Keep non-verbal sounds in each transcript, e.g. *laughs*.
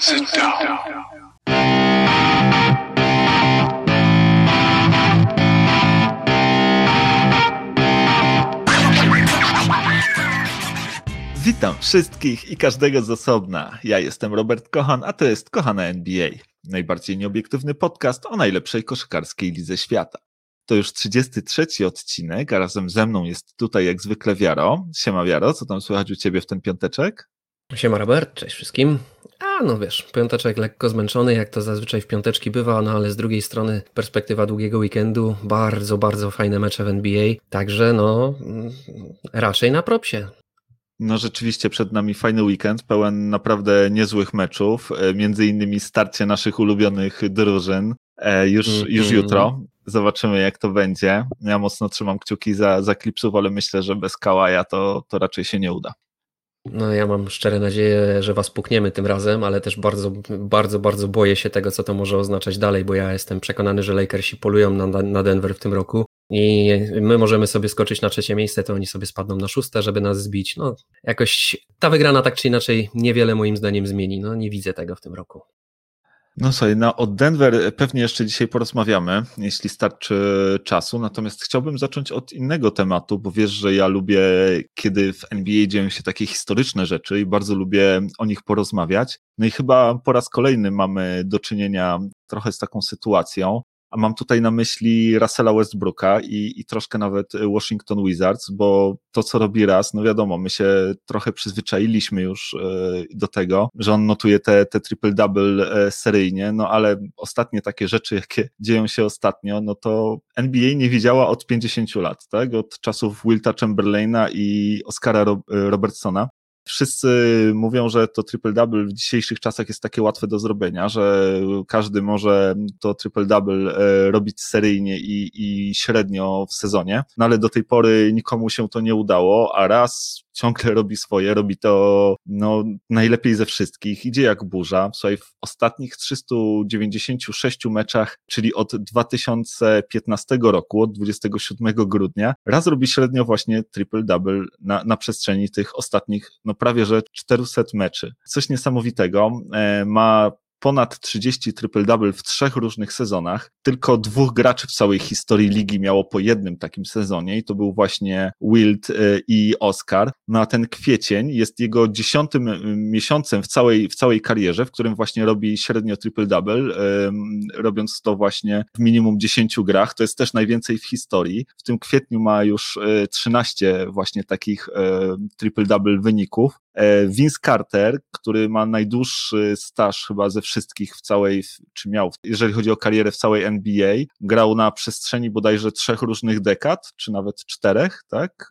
Sit down. Witam wszystkich i każdego z osobna. Ja jestem Robert Kochan, a to jest Kochana NBA. Najbardziej nieobiektywny podcast o najlepszej koszykarskiej lidze świata. To już 33 odcinek, a razem ze mną jest tutaj jak zwykle Wiaro. Siema Wiaro, co tam słychać u Ciebie w ten piąteczek? Siema Robert, cześć wszystkim. A no wiesz, piąteczek lekko zmęczony, jak to zazwyczaj w piąteczki bywa, no ale z drugiej strony perspektywa długiego weekendu, bardzo, bardzo fajne mecze w NBA, także no mm, raczej na propsie. No rzeczywiście przed nami fajny weekend, pełen naprawdę niezłych meczów, e, między innymi starcie naszych ulubionych drużyn e, już, mm -hmm. już jutro. Zobaczymy jak to będzie. Ja mocno trzymam kciuki za, za Clipsów, ale myślę, że bez Kałaja to, to raczej się nie uda. No ja mam szczere nadzieję, że was pukniemy tym razem, ale też bardzo, bardzo, bardzo boję się tego, co to może oznaczać dalej, bo ja jestem przekonany, że Lakersi polują na, na Denver w tym roku i my możemy sobie skoczyć na trzecie miejsce, to oni sobie spadną na szóste, żeby nas zbić. No jakoś ta wygrana tak czy inaczej niewiele moim zdaniem zmieni. No nie widzę tego w tym roku. No słuchaj, no od Denver pewnie jeszcze dzisiaj porozmawiamy, jeśli starczy czasu, natomiast chciałbym zacząć od innego tematu, bo wiesz, że ja lubię, kiedy w NBA dzieją się takie historyczne rzeczy i bardzo lubię o nich porozmawiać. No i chyba po raz kolejny mamy do czynienia trochę z taką sytuacją, a mam tutaj na myśli Russella Westbrooka i, i troszkę nawet Washington Wizards, bo to, co robi raz, no wiadomo, my się trochę przyzwyczailiśmy już e, do tego, że on notuje te, te triple-double e, seryjnie, no ale ostatnie takie rzeczy, jakie *laughs* dzieją się ostatnio, no to NBA nie widziała od 50 lat, tak? Od czasów Wilta Chamberlaina i Oscara Robertsona wszyscy mówią, że to triple-double w dzisiejszych czasach jest takie łatwe do zrobienia, że każdy może to triple-double e, robić seryjnie i, i średnio w sezonie, no ale do tej pory nikomu się to nie udało, a raz ciągle robi swoje, robi to no, najlepiej ze wszystkich, idzie jak burza. Słuchaj, w ostatnich 396 meczach, czyli od 2015 roku, od 27 grudnia, raz robi średnio właśnie triple-double na, na przestrzeni tych ostatnich, no prawie że 400 meczy. Coś niesamowitego. E, ma ponad 30 triple-double w trzech różnych sezonach. Tylko dwóch graczy w całej historii ligi miało po jednym takim sezonie i to był właśnie Wild y, i Oscar. No ten kwiecień jest jego dziesiątym y, miesiącem w całej, w całej karierze, w którym właśnie robi średnio triple-double, robiąc to właśnie w minimum 10 grach. To jest też najwięcej w historii. W tym kwietniu ma już 13 y, właśnie takich triple-double wyników. E, Vince Carter, który ma najdłuższy staż chyba ze wszystkich w całej, czy miał, jeżeli chodzi o karierę w całej NBA, grał na przestrzeni bodajże trzech różnych dekad, czy nawet czterech, tak?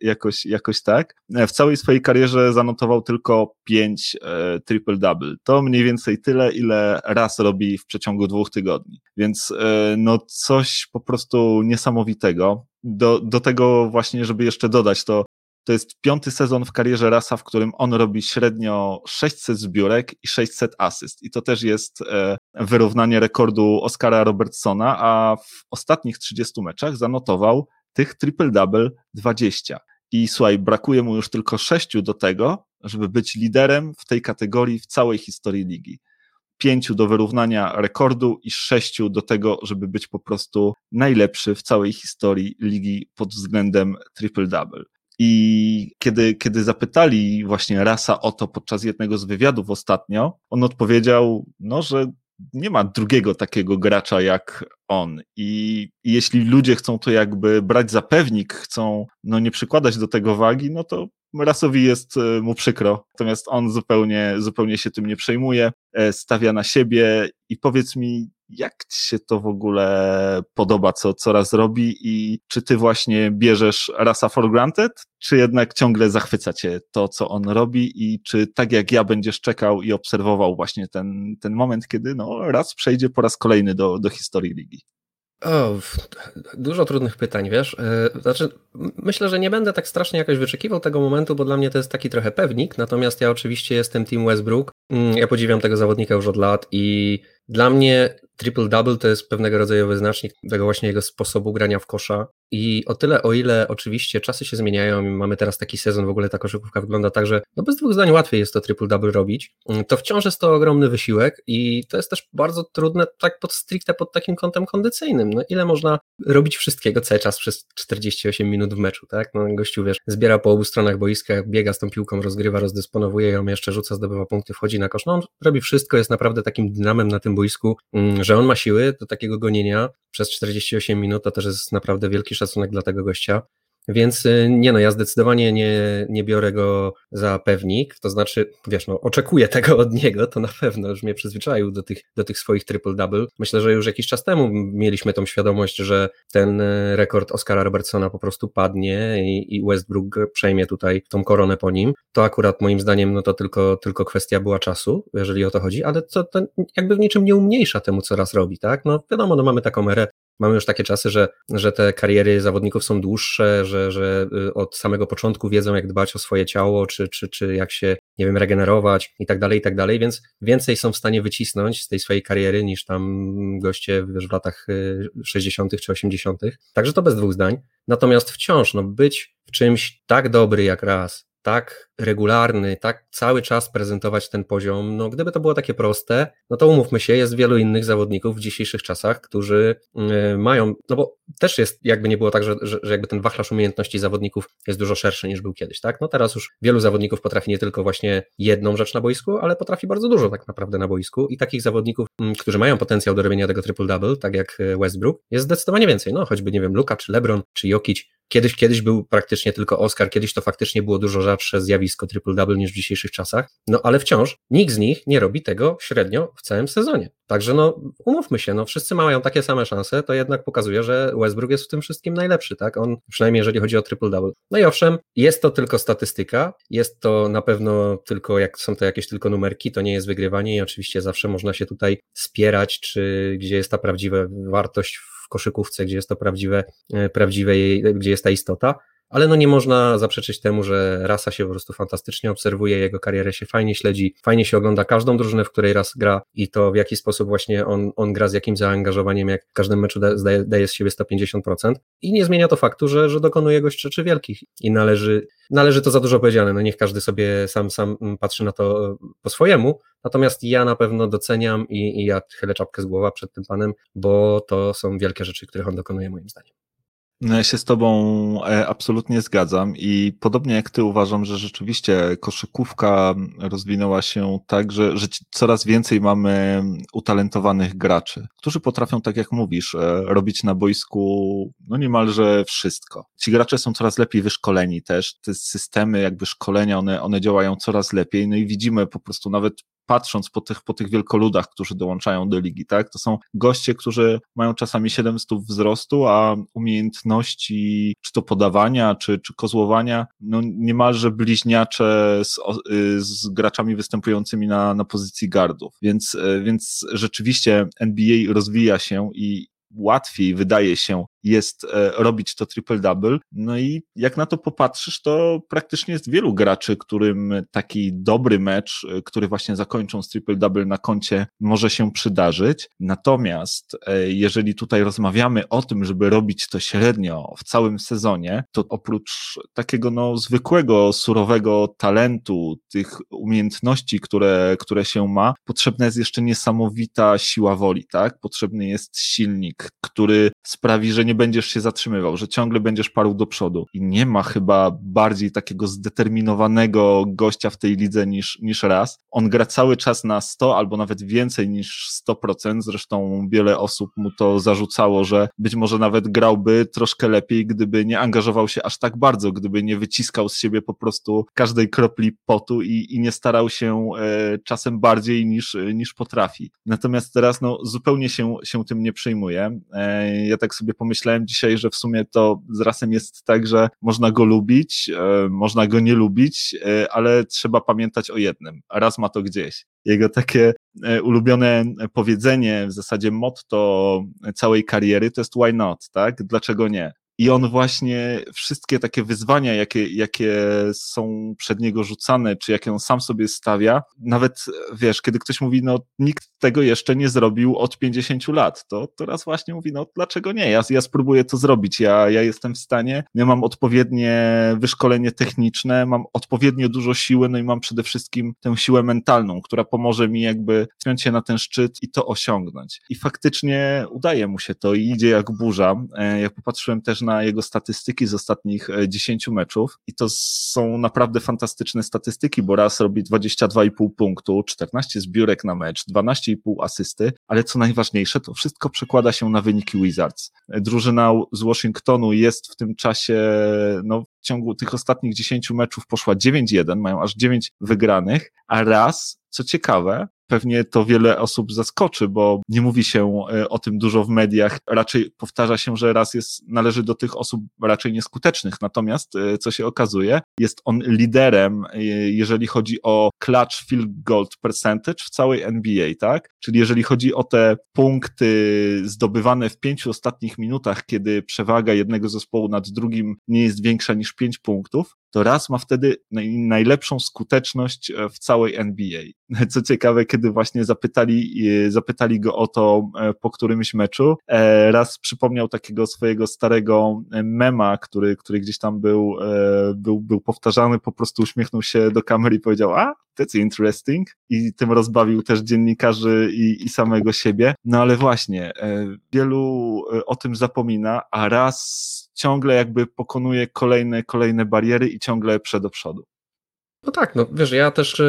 Jakoś, jakoś tak. E, w całej swojej karierze zanotował tylko pięć e, triple-double. To mniej więcej tyle, ile raz robi w przeciągu dwóch tygodni. Więc no coś po prostu niesamowitego. Do, do tego właśnie, żeby jeszcze dodać, to to jest piąty sezon w karierze Rasa, w którym on robi średnio 600 zbiórek i 600 asyst. I to też jest e, wyrównanie rekordu Oscara Robertsona, a w ostatnich 30 meczach zanotował tych triple-double 20. I słuchaj, brakuje mu już tylko 6 do tego, żeby być liderem w tej kategorii w całej historii ligi. Pięciu do wyrównania rekordu i sześciu do tego, żeby być po prostu najlepszy w całej historii ligi pod względem triple-double. I kiedy, kiedy zapytali właśnie Rasa o to podczas jednego z wywiadów ostatnio, on odpowiedział, no, że nie ma drugiego takiego gracza jak on. I, I, jeśli ludzie chcą to jakby brać za pewnik, chcą no, nie przykładać do tego wagi, no to Rasowi jest e, mu przykro. Natomiast on zupełnie, zupełnie się tym nie przejmuje, e, stawia na siebie i powiedz mi, jak ci się to w ogóle podoba, co coraz robi i czy ty właśnie bierzesz Rasa for granted, czy jednak ciągle zachwyca cię to, co on robi i czy tak jak ja będziesz czekał i obserwował właśnie ten, ten moment, kiedy no, raz przejdzie po raz kolejny do, do historii ligi? O, dużo trudnych pytań, wiesz. E, znaczy, myślę, że nie będę tak strasznie jakoś wyczekiwał tego momentu, bo dla mnie to jest taki trochę pewnik. Natomiast ja oczywiście jestem Team Westbrook. Mm, ja podziwiam tego zawodnika już od lat i dla mnie triple-double to jest pewnego rodzaju wyznacznik tego właśnie jego sposobu grania w kosza. i o tyle, o ile oczywiście czasy się zmieniają, mamy teraz taki sezon, w ogóle ta koszykówka wygląda tak, że no bez dwóch zdań łatwiej jest to triple-double robić, mm, to wciąż jest to ogromny wysiłek i to jest też bardzo trudne tak pod stricte pod takim kątem kondycyjnym. No ile można robić wszystkiego cały czas przez 48 minut w meczu, tak? No gościu, wiesz, zbiera po obu stronach boiska, biega z tą piłką, rozgrywa, rozdysponowuje ją, jeszcze rzuca, zdobywa punkty, wchodzi na kosz. No on robi wszystko, jest naprawdę takim dynamem na tym boisku, mm, że on ma siły do takiego gonienia przez 48 minut, to też jest naprawdę wielki szacunek dla tego gościa. Więc y, nie no, ja zdecydowanie nie, nie biorę go za pewnik, to znaczy, wiesz, no, oczekuję tego od niego, to na pewno już mnie przyzwyczaił do tych, do tych swoich triple-double. Myślę, że już jakiś czas temu mieliśmy tą świadomość, że ten y, rekord Oscara Robertsona po prostu padnie i, i Westbrook przejmie tutaj tą koronę po nim. To akurat moim zdaniem, no to tylko, tylko kwestia była czasu, jeżeli o to chodzi, ale to, to jakby w niczym nie umniejsza temu, co raz robi, tak? No wiadomo, no mamy taką erę Mamy już takie czasy, że, że te kariery zawodników są dłuższe, że, że y, od samego początku wiedzą, jak dbać o swoje ciało, czy, czy, czy jak się, nie wiem, regenerować i tak dalej, i tak dalej, więc więcej są w stanie wycisnąć z tej swojej kariery niż tam goście wiesz, w latach 60. Y, czy 80. Także to bez dwóch zdań. Natomiast wciąż no, być w czymś tak dobry jak raz, tak regularny, tak cały czas prezentować ten poziom, no gdyby to było takie proste, no to umówmy się, jest wielu innych zawodników w dzisiejszych czasach, którzy y, mają, no bo też jest, jakby nie było tak, że, że, jakby ten wachlarz umiejętności zawodników jest dużo szerszy niż był kiedyś, tak? No teraz już wielu zawodników potrafi nie tylko właśnie jedną rzecz na boisku, ale potrafi bardzo dużo tak naprawdę na boisku i takich zawodników, mm, którzy mają potencjał do robienia tego triple-double, tak jak y, Westbrook, jest zdecydowanie więcej, no choćby, nie wiem, Luka, czy LeBron, czy Jokic, Kiedyś, kiedyś był praktycznie tylko Oscar, kiedyś to faktycznie było dużo rzadsze zjawisko triple-double niż w dzisiejszych czasach, no ale wciąż nikt z nich nie robi tego średnio w całym sezonie. Także no, umówmy się, no wszyscy mają takie same szanse, to jednak pokazuje, że Westbrook jest w tym wszystkim najlepszy, tak? On, przynajmniej jeżeli chodzi o triple-double. No i owszem, jest to tylko statystyka, jest to na pewno tylko, jak są to jakieś tylko numerki, to nie jest wygrywanie i oczywiście zawsze można się tutaj spierać, czy gdzie jest ta prawdziwa wartość w koszykówce, gdzie jest to prawdziwe, e, prawdziwe gdzie jest ta istota, ale no nie można zaprzeczyć temu, że Rasa się po prostu fantastycznie obserwuje, jego karierę się fajnie śledzi, fajnie się ogląda każdą drużynę, w której Ras gra i to w jaki sposób właśnie on, on gra z jakim zaangażowaniem, jak w każdym meczu daje, daje z siebie 150% i nie zmienia to faktu, że, że dokonuje gość rzeczy wielkich. I należy, należy to za dużo powiedziane, no niech każdy sobie sam, sam patrzy na to e, po swojemu, natomiast ja na pewno doceniam i, i ja chylę czapkę z głowa przed tym panem, bo to są wielkie rzeczy, których on dokonuje moim zdaniem. No, ja się z Tobą e, absolutnie zgadzam i podobnie jak Ty uważam, że rzeczywiście koszykówka rozwinęła się tak, że, że coraz więcej mamy utalentowanych graczy, którzy potrafią, tak jak mówisz, e, robić na boisku no niemalże wszystko. Ci gracze są coraz lepiej wyszkoleni też, te systemy jakby szkolenia, one, one działają coraz lepiej, no i widzimy po prostu nawet patrząc po tych, po tych wielkoludach, którzy dołączają do ligi, tak? To są goście, którzy mają czasami 700 wzrostu, a umiejętności czy to podawania, czy, czy kozłowania, no niemalże bliźniacze z, z graczami występującymi na, na pozycji gardów. Więc, więc rzeczywiście NBA rozwija się i, łatwiej wydaje się jest e, robić to triple-double. No i jak na to popatrzysz, to praktycznie jest wielu graczy, którym taki dobry mecz, e, który właśnie zakończą z triple-double na koncie, może się przydarzyć. Natomiast e, jeżeli tutaj rozmawiamy o tym, żeby robić to średnio w całym sezonie, to oprócz takiego no, zwykłego, surowego talentu, tych umiejętności, które, które się ma, potrzebna jest jeszcze niesamowita siła woli, tak? Potrzebny jest silnik, który sprawi, że nie nie będziesz się zatrzymywał, że ciągle będziesz parł do przodu. I nie ma chyba bardziej takiego zdeterminowanego gościa w tej lidze niż, niż raz. On gra cały czas na 100 albo nawet więcej niż 100%. Zresztą wiele osób mu to zarzucało, że być może nawet grałby troszkę lepiej, gdyby nie angażował się aż tak bardzo, gdyby nie wyciskał z siebie po prostu każdej kropli potu i, i nie starał się e, czasem bardziej niż, niż potrafi. Natomiast teraz no, zupełnie się, się tym nie przejmuję. E, ja tak sobie pomyślałem, myślałem dzisiaj, że w sumie to z rasem jest tak, że można go lubić, e, można go nie lubić, e, ale trzeba pamiętać o jednym. Raz ma to gdzieś. Jego takie e, ulubione powiedzenie, w zasadzie motto całej kariery to jest why not, tak? Dlaczego nie? I on właśnie wszystkie takie wyzwania, jakie, jakie są przed niego rzucane, czy jakie on sam sobie stawia, nawet wiesz, kiedy ktoś mówi, no nikt tego jeszcze nie zrobił od 50 lat, to teraz właśnie mówi, no dlaczego nie? Ja, ja spróbuję to zrobić, ja, ja jestem w stanie, ja mam odpowiednie wyszkolenie techniczne, mam odpowiednio dużo siły, no i mam przede wszystkim tę siłę mentalną, która pomoże mi jakby wspiąć się na ten szczyt i to osiągnąć. I faktycznie udaje mu się to i idzie jak burza. E, jak popatrzyłem też na jego statystyki z ostatnich 10 e, meczów i to są naprawdę fantastyczne statystyki, bo raz robi 22,5 punktu, 14 zbiórek na mecz, 12,5 asysty, ale co najważniejsze, to wszystko przekłada się na wyniki Wizards. E, drużyna z Washingtonu jest w tym czasie, no, w ciągu tych ostatnich 10 meczów poszła 9-1, mają aż 9 wygranych, a raz, co ciekawe, pewnie to wiele osób zaskoczy, bo nie mówi się e, o tym dużo w mediach. Raczej powtarza się, że raz jest, należy do tych osób raczej nieskutecznych. Natomiast, e, co się okazuje, jest on liderem, e, jeżeli chodzi o clutch field goal percentage w całej NBA, tak? Czyli jeżeli chodzi o te punkty zdobywane w pięciu ostatnich minutach, kiedy przewaga jednego zespołu nad drugim nie jest większa niż pięć punktów, to raz ma wtedy najlepszą skuteczność w całej NBA. *laughs* Co ciekawe, kiedy właśnie zapytali, e, zapytali go o to e, po którymś meczu, e, raz przypomniał takiego swojego starego mema, który, który gdzieś tam był, był, był powtarzany, po prostu uśmiechnął się do kamery i powiedział, a, that's interesting i tym rozbawił też dziennikarzy i, i samego siebie. No ale właśnie, wielu o tym zapomina, a raz ciągle jakby pokonuje kolejne, kolejne bariery i ciągle przed do przodu. No tak, no wiesz, ja też,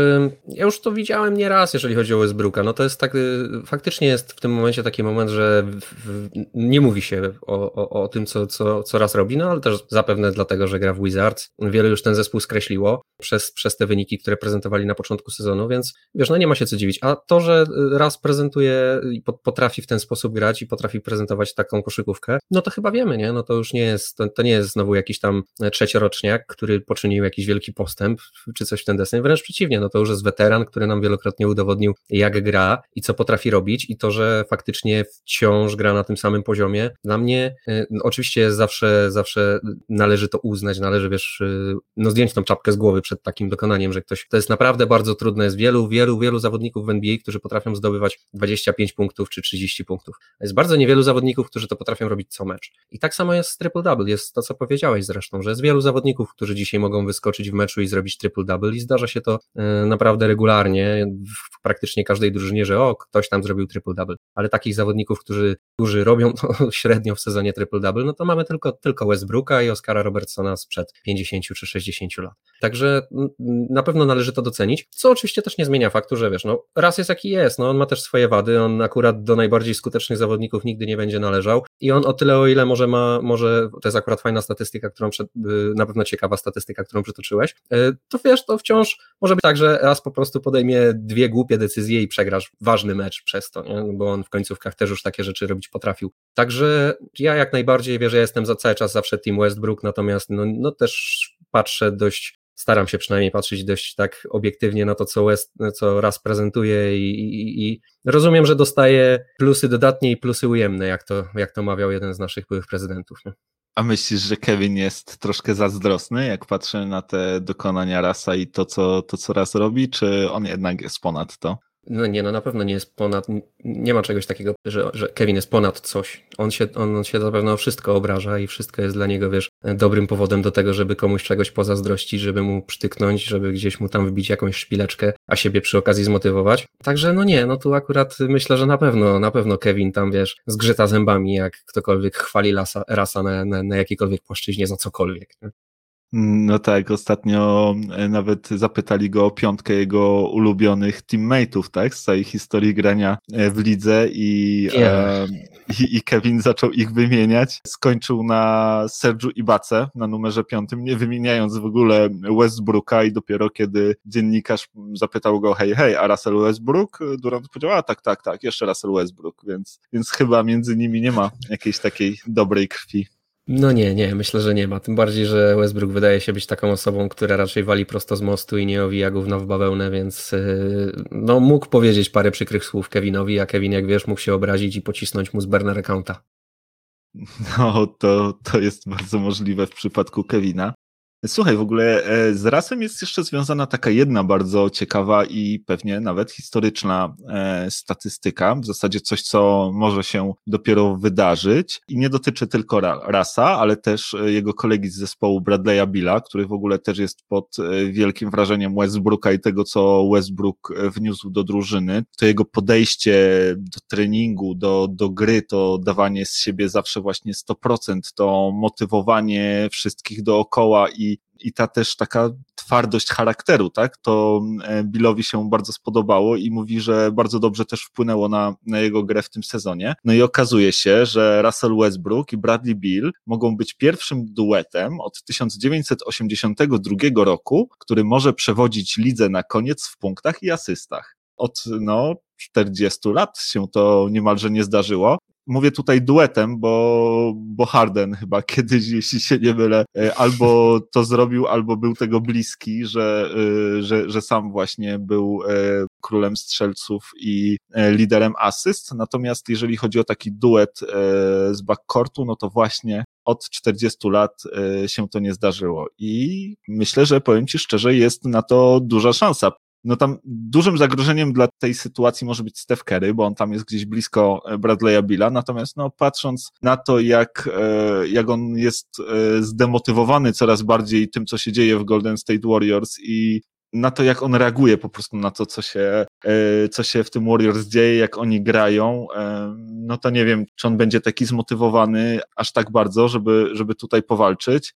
ja już to widziałem nieraz, jeżeli chodzi o Westbrooka, no to jest tak, y, faktycznie jest w tym momencie taki moment, że w, nie mówi się o, o, o tym, co, co, co raz robi, no ale też zapewne dlatego, że gra w Wizards, wiele już ten zespół skreśliło przez, przez te wyniki, które prezentowali na początku sezonu, więc wiesz, no nie ma się co dziwić, a to, że raz prezentuje i potrafi w ten sposób grać i potrafi prezentować taką koszykówkę, no to chyba wiemy, nie, no to już nie jest, to, to nie jest znowu jakiś tam trzecioroczniak, który poczynił jakiś wielki postęp, czy coś w ten deseń, wręcz przeciwnie, no to już jest weteran, który nam wielokrotnie udowodnił, jak gra i co potrafi robić. I to, że faktycznie wciąż gra na tym samym poziomie, dla mnie y, no, oczywiście zawsze, zawsze należy to uznać, należy, wiesz, y, no zdjąć tą czapkę z głowy przed takim dokonaniem, że ktoś, to jest naprawdę bardzo trudne, jest wielu, wielu, wielu zawodników w NBA, którzy potrafią zdobywać 25 punktów czy 30 punktów. Jest bardzo niewielu zawodników, którzy to potrafią robić co mecz. I tak samo jest z triple-double, jest to, co powiedziałeś zresztą, że jest wielu zawodników, którzy dzisiaj mogą wyskoczyć w meczu i zrobić triple-double, double i zdarza się to e, naprawdę regularnie w praktycznie każdej drużynie, że o, ktoś tam zrobił triple double, ale takich zawodników, którzy, którzy robią to *laughs* średnio w sezonie triple double, no to mamy tylko, tylko Westbrooka i Oscara Robertsona sprzed 50 czy 60 lat. Także na pewno należy to docenić, co oczywiście też nie zmienia faktu, że wiesz, no raz jest jaki jest, no on ma też swoje wady, on akurat do najbardziej skutecznych zawodników nigdy nie będzie należał i on o tyle, o ile może ma, może, to jest akurat fajna statystyka, którą przed, y, na pewno ciekawa statystyka, którą przytoczyłeś, y, to wiesz, to wciąż może być tak, że raz po prostu podejmie dwie głupie decyzje i przegrasz ważny mecz przez to, nie? bo on w końcówkach też już takie rzeczy robić potrafił. Także ja jak najbardziej wierzę, ja jestem za cały czas zawsze Team Westbrook, natomiast no, no też patrzę dość staram się przynajmniej patrzeć dość tak obiektywnie na to, co, West, co raz prezentuje i, i, i, rozumiem, że dostaje plusy dodatnie i plusy ujemne, jak to, jak to mawiał jeden z naszych byłych prezydentów. Nie? A myślisz, że Kevin jest troszkę zazdrosny, jak patrzy na te dokonania Rasa i to, co, to, co raz robi, czy on jednak jest ponad to? No nie, no na pewno nie jest ponad, nie ma czegoś takiego, że, że Kevin jest ponad coś. On się, on, on się zapewne o wszystko obraża i wszystko jest dla niego, wiesz, dobrym powodem do tego, żeby komuś czegoś pozazdrościć, żeby mu przytyknąć, żeby gdzieś mu tam wbić jakąś szpileczkę, a siebie przy okazji zmotywować. Także no nie, no tu akurat myślę, że na pewno, na pewno Kevin tam, wiesz, zgrzyta zębami, jak ktokolwiek chwali lasa, rasa na, na, na jakiejkolwiek płaszczyźnie za cokolwiek. Nie? No tak, ostatnio e, nawet zapytali go o piątkę jego ulubionych teammateów, tak, z całej historii grania e, w lidze i, yeah. i, i, Kevin zaczął ich wymieniać. Skończył na Sergiu Ibace na numerze piątym, nie wymieniając w ogóle Westbrooka i dopiero kiedy dziennikarz zapytał go, hej, hej, a Russell Westbrook? Durant powiedział, a tak, tak, tak, jeszcze Russell Westbrook, więc, więc chyba między nimi nie ma jakiejś takiej dobrej krwi. No nie, nie, myślę, że nie ma. Tym bardziej, że Westbrook wydaje się być taką osobą, która raczej wali prosto z mostu i nie owija gówno w bawełnę, więc yy, no mógł powiedzieć parę przykrych słów Kevinowi, a Kevin, jak wiesz, mógł się obrazić i pocisnąć mu z burner accounta. No, to, to jest bardzo możliwe w przypadku Kevina. Słuchaj, w ogóle e, z rasem jest jeszcze związana taka jedna bardzo ciekawa i pewnie nawet historyczna e, statystyka, w zasadzie coś, co może się dopiero wydarzyć i nie dotyczy tylko rasa, ale też e, jego kolegi z zespołu Bradley'a Billa, który w ogóle też jest pod wielkim wrażeniem Westbrooka i tego, co Westbrook wniósł do drużyny. To jego podejście do treningu, do, do gry, to dawanie z siebie zawsze właśnie 100%, to motywowanie wszystkich dookoła i i, ta też taka twardość charakteru, tak, to e, Billowi się bardzo spodobało i mówi, że bardzo dobrze też wpłynęło na, na jego grę w tym sezonie. No i okazuje się, że Russell Westbrook i Bradley Bill mogą być pierwszym duetem od 1982 roku, który może przewodzić lidze na koniec w punktach i asystach. Od no, 40 lat się to niemalże nie zdarzyło mówię tutaj duetem, bo, bo Harden chyba *laughs* kiedyś, jeśli się nie mylę, e, albo to zrobił, albo był tego bliski, że, e, że, że sam właśnie był e, królem strzelców i liderem asyst. Natomiast jeżeli chodzi o taki duet z backcourtu, no to właśnie od 40 lat się to nie zdarzyło. I myślę, że powiem Ci szczerze, jest na to duża szansa no tam dużym zagrożeniem dla tej sytuacji może być Steph Curry, bo on tam jest gdzieś blisko e, Bradley'a Billa, natomiast no patrząc na to, jak, e, jak on jest e, zdemotywowany coraz bardziej tym, co się dzieje w Golden State Warriors i na to, jak on reaguje po prostu na to, co się, co się w tym Warriors dzieje, jak oni grają, no to nie wiem, czy on będzie taki zmotywowany aż tak bardzo, żeby, żeby tutaj powalczyć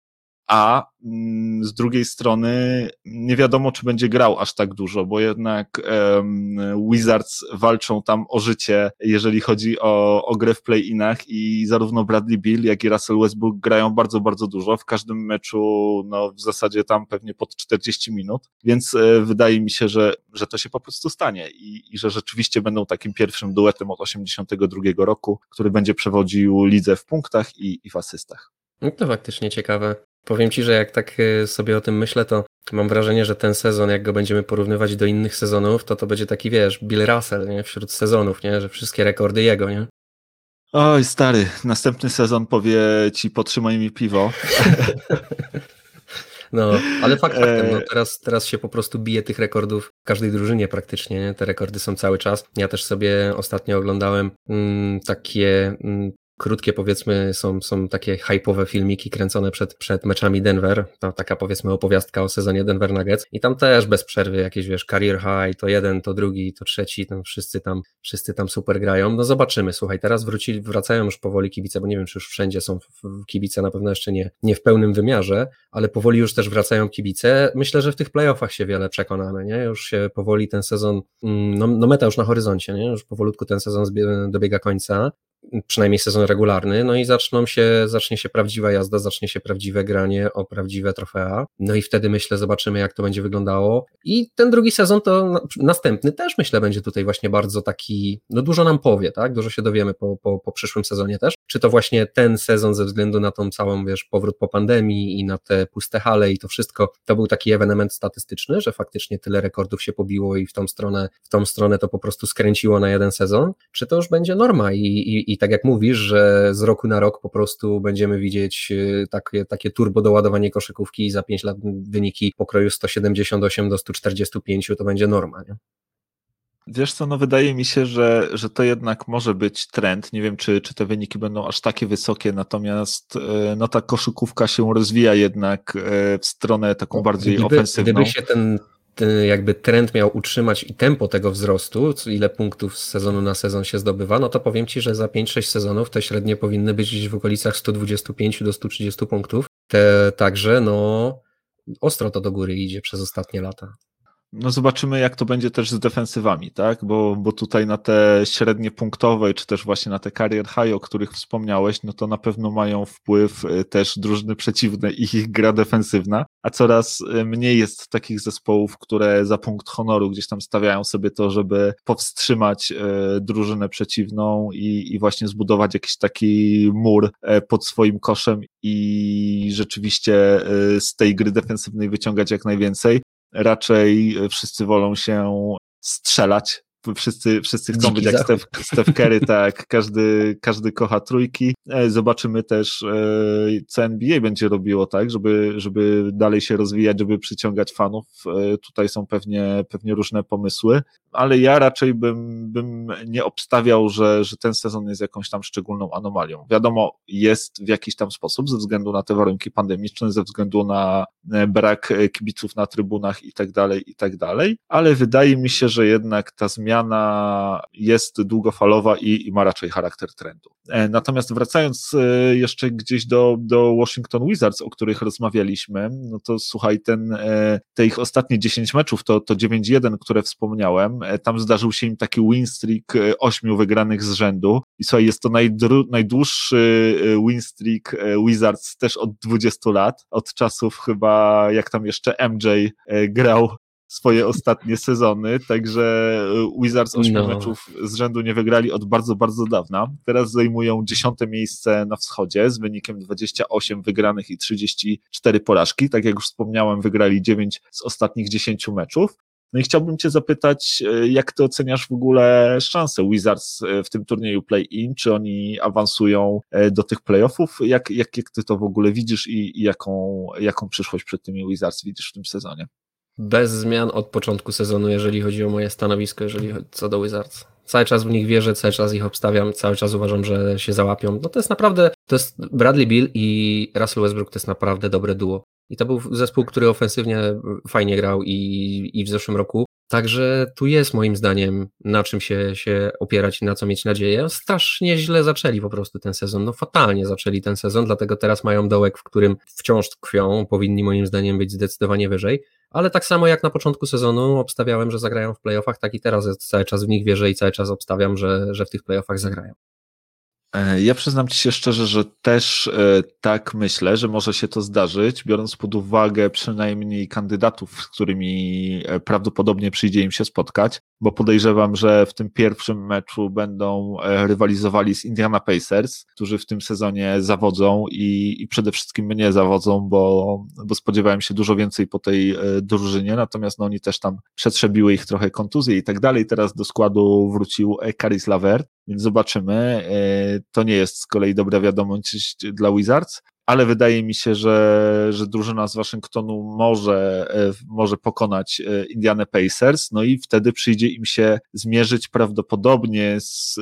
a mm, z drugiej strony nie wiadomo, czy będzie grał aż tak dużo, bo jednak um, Wizards walczą tam o życie, jeżeli chodzi o, o grę w play-inach i zarówno Bradley Bill, jak i Russell Westbrook grają bardzo, bardzo dużo. W każdym meczu, no w zasadzie tam pewnie pod 40 minut, więc e, wydaje mi się, że, że to się po prostu stanie i, i że rzeczywiście będą takim pierwszym duetem od 82 roku, który będzie przewodził lidze w punktach i, i w asystach. No to faktycznie ciekawe. Powiem Ci, że jak tak e, sobie o tym myślę, to mam wrażenie, że ten sezon, jak go będziemy porównywać do innych sezonów, to to będzie taki, wiesz, Bill Russell, nie? Wśród sezonów, nie? Że wszystkie rekordy jego, nie? Oj, stary, następny sezon powie ci potrzymaj mi piwo. *laughs* No, ale fakt faktem, no teraz, teraz się po prostu bije tych rekordów w każdej drużynie praktycznie, nie? te rekordy są cały czas. Ja też sobie ostatnio oglądałem mm, takie mm, krótkie powiedzmy są, są takie hype'owe filmiki kręcone przed, przed meczami Denver, to taka powiedzmy opowiastka o sezonie Denver Nuggets. I tam też bez przerwy jakieś wiesz, career high, to jeden, to drugi, to trzeci, tam wszyscy tam, wszyscy tam super grają, no zobaczymy, słuchaj, teraz wrócili, wracają już powoli kibice, bo nie wiem, czy już wszędzie są kibice, na pewno jeszcze nie, nie w pełnym wymiarze, ale powoli już też wracają kibice, myślę, że w tych playoffach się wiele przekonamy, nie, już się powoli ten sezon, mm, no, no meta już na horyzoncie, nie, już powolutku ten sezon dobiega końca, przynajmniej sezon regularny, no i zaczną się, zacznie się prawdziwa jazda, zacznie się prawdziwe granie o prawdziwe trofea, no i wtedy myślę, zobaczymy jak to będzie wyglądało. I ten drugi sezon to następny też myślę będzie tutaj właśnie bardzo taki, no dużo nam powie, tak, dużo się dowiemy po, po, po przyszłym sezonie też, czy to właśnie ten sezon ze względu na tą całą, wiesz, powrót po pandemii i na te puste hale i to wszystko, to był taki ewenement statystyczny, że faktycznie tyle rekordów się pobiło i w tą stronę, w tą stronę to po prostu skręciło na jeden sezon, czy to już będzie norma i, i, i tak jak mówisz, że z roku na rok po prostu będziemy widzieć y, takie, takie turbo doładowanie koszykówki i za 5 lat wyniki pokroju 178 do 145 to będzie norma, nie? Wiesz co, no wydaje mi się, że, że to jednak może być trend. Nie wiem, czy, czy te wyniki będą aż takie wysokie, natomiast e, no ta koszykówka się rozwija jednak e, w stronę taką bardziej gdyby, ofensywną. Gdyby się ten jakby trend miał utrzymać i tempo tego wzrostu, ile punktów z sezonu na sezon się zdobywa, no to powiem Ci, że za 5-6 sezonów te średnie powinny być gdzieś w okolicach 125 do 130 punktów. Te, także no ostro to do góry idzie przez ostatnie lata. No zobaczymy, jak to będzie też z defensywami, tak? Bo, bo tutaj na te średnie punktowe, czy też właśnie na te career high, o których wspomniałeś, no to na pewno mają wpływ y, też drużyny przeciwne i ich gra defensywna, a coraz y, mniej jest takich zespołów, które za punkt honoru gdzieś tam stawiają sobie to, żeby powstrzymać y, drużynę przeciwną i, i właśnie zbudować jakiś taki mur pod swoim koszem i rzeczywiście z tej gry defensywnej wyciągać jak najwięcej raczej wszyscy wolą się strzelać wszyscy, wszyscy chcą Dziki być jak Steph, Steph Curry, *laughs* tak, każdy, każdy kocha trójki. E, zobaczymy też, e, co NBA będzie robiło, tak, żeby, żeby dalej się rozwijać, żeby przyciągać fanów. E, tutaj są pewnie, pewnie różne pomysły, ale ja raczej bym, bym nie obstawiał, że, że ten sezon jest jakąś tam szczególną anomalią. Wiadomo, jest w jakiś tam sposób, ze względu na te warunki pandemiczne, ze względu na brak kibiców na trybunach i tak dalej, i tak dalej, ale wydaje mi się, że jednak ta zmiana jest długofalowa i, i ma raczej charakter trendu. E, natomiast wracając e, jeszcze gdzieś do, do Washington Wizards, o których rozmawialiśmy, no to słuchaj, ten, e, te ich ostatnie 10 meczów, to, to 9-1, które wspomniałem, tam zdarzył się im taki win streak ośmiu wygranych z rzędu i słuchaj, jest to najdłuższy win streak Wizards też od 20 lat, od czasów chyba jak tam jeszcze MJ grał swoje ostatnie sezony, także e, Wizards 8 no. meczów z rzędu nie wygrali od bardzo, bardzo dawna. Teraz zajmują dziesiąte miejsce na wschodzie z wynikiem 28 wygranych i 34 porażki. Tak jak już wspomniałem, wygrali 9 z ostatnich 10 meczów. No i chciałbym Cię zapytać, e, jak Ty oceniasz w ogóle szanse Wizards e, w tym turnieju play-in? Czy oni awansują do tych playoffów? Jak, jak, jak Ty to w ogóle widzisz i, i jaką, jaką przyszłość przed tymi Wizards widzisz w tym sezonie? Bez zmian od początku sezonu, jeżeli chodzi o moje stanowisko, jeżeli chodzi co do Wizards. Cały czas w nich wierzę, cały czas ich obstawiam, cały czas uważam, że się załapią. No to jest naprawdę, to jest Bradley Bill i Russell Westbrook to jest naprawdę dobre duo. I to był zespół, który ofensywnie fajnie grał i, i w zeszłym roku. Także tu jest moim zdaniem na czym się, się opierać i na co mieć nadzieję. Strasznie źle zaczęli po prostu ten sezon, no fatalnie zaczęli ten sezon, dlatego teraz mają dołek, w którym wciąż tkwią, powinni moim zdaniem być zdecydowanie wyżej ale tak samo jak na początku sezonu obstawiałem, że zagrają w playoffach, tak i teraz cały czas w nich wierzę i cały czas obstawiam, że, że w tych playoffach zagrają. E, ja przyznam Ci się szczerze, że też e, tak myślę, że może się to zdarzyć, biorąc pod uwagę przynajmniej kandydatów, z którymi e, prawdopodobnie przyjdzie im się spotkać, bo podejrzewam, że w tym pierwszym meczu będą rywalizowali z Indiana Pacers, którzy w tym sezonie zawodzą i, i przede wszystkim mnie zawodzą, bo, bo spodziewałem się dużo więcej po tej drużynie, natomiast no, oni też tam przetrzebiły ich trochę kontuzje i tak dalej. Teraz do składu wrócił Caris Lavert, więc zobaczymy. E, to nie jest z kolei dobra wiadomość dla Wizards, ale wydaje mi się, że, że drużyna z Waszyngtonu może, e, może pokonać e, Indiana Pacers, no i wtedy przyjdzie im się zmierzyć prawdopodobnie z,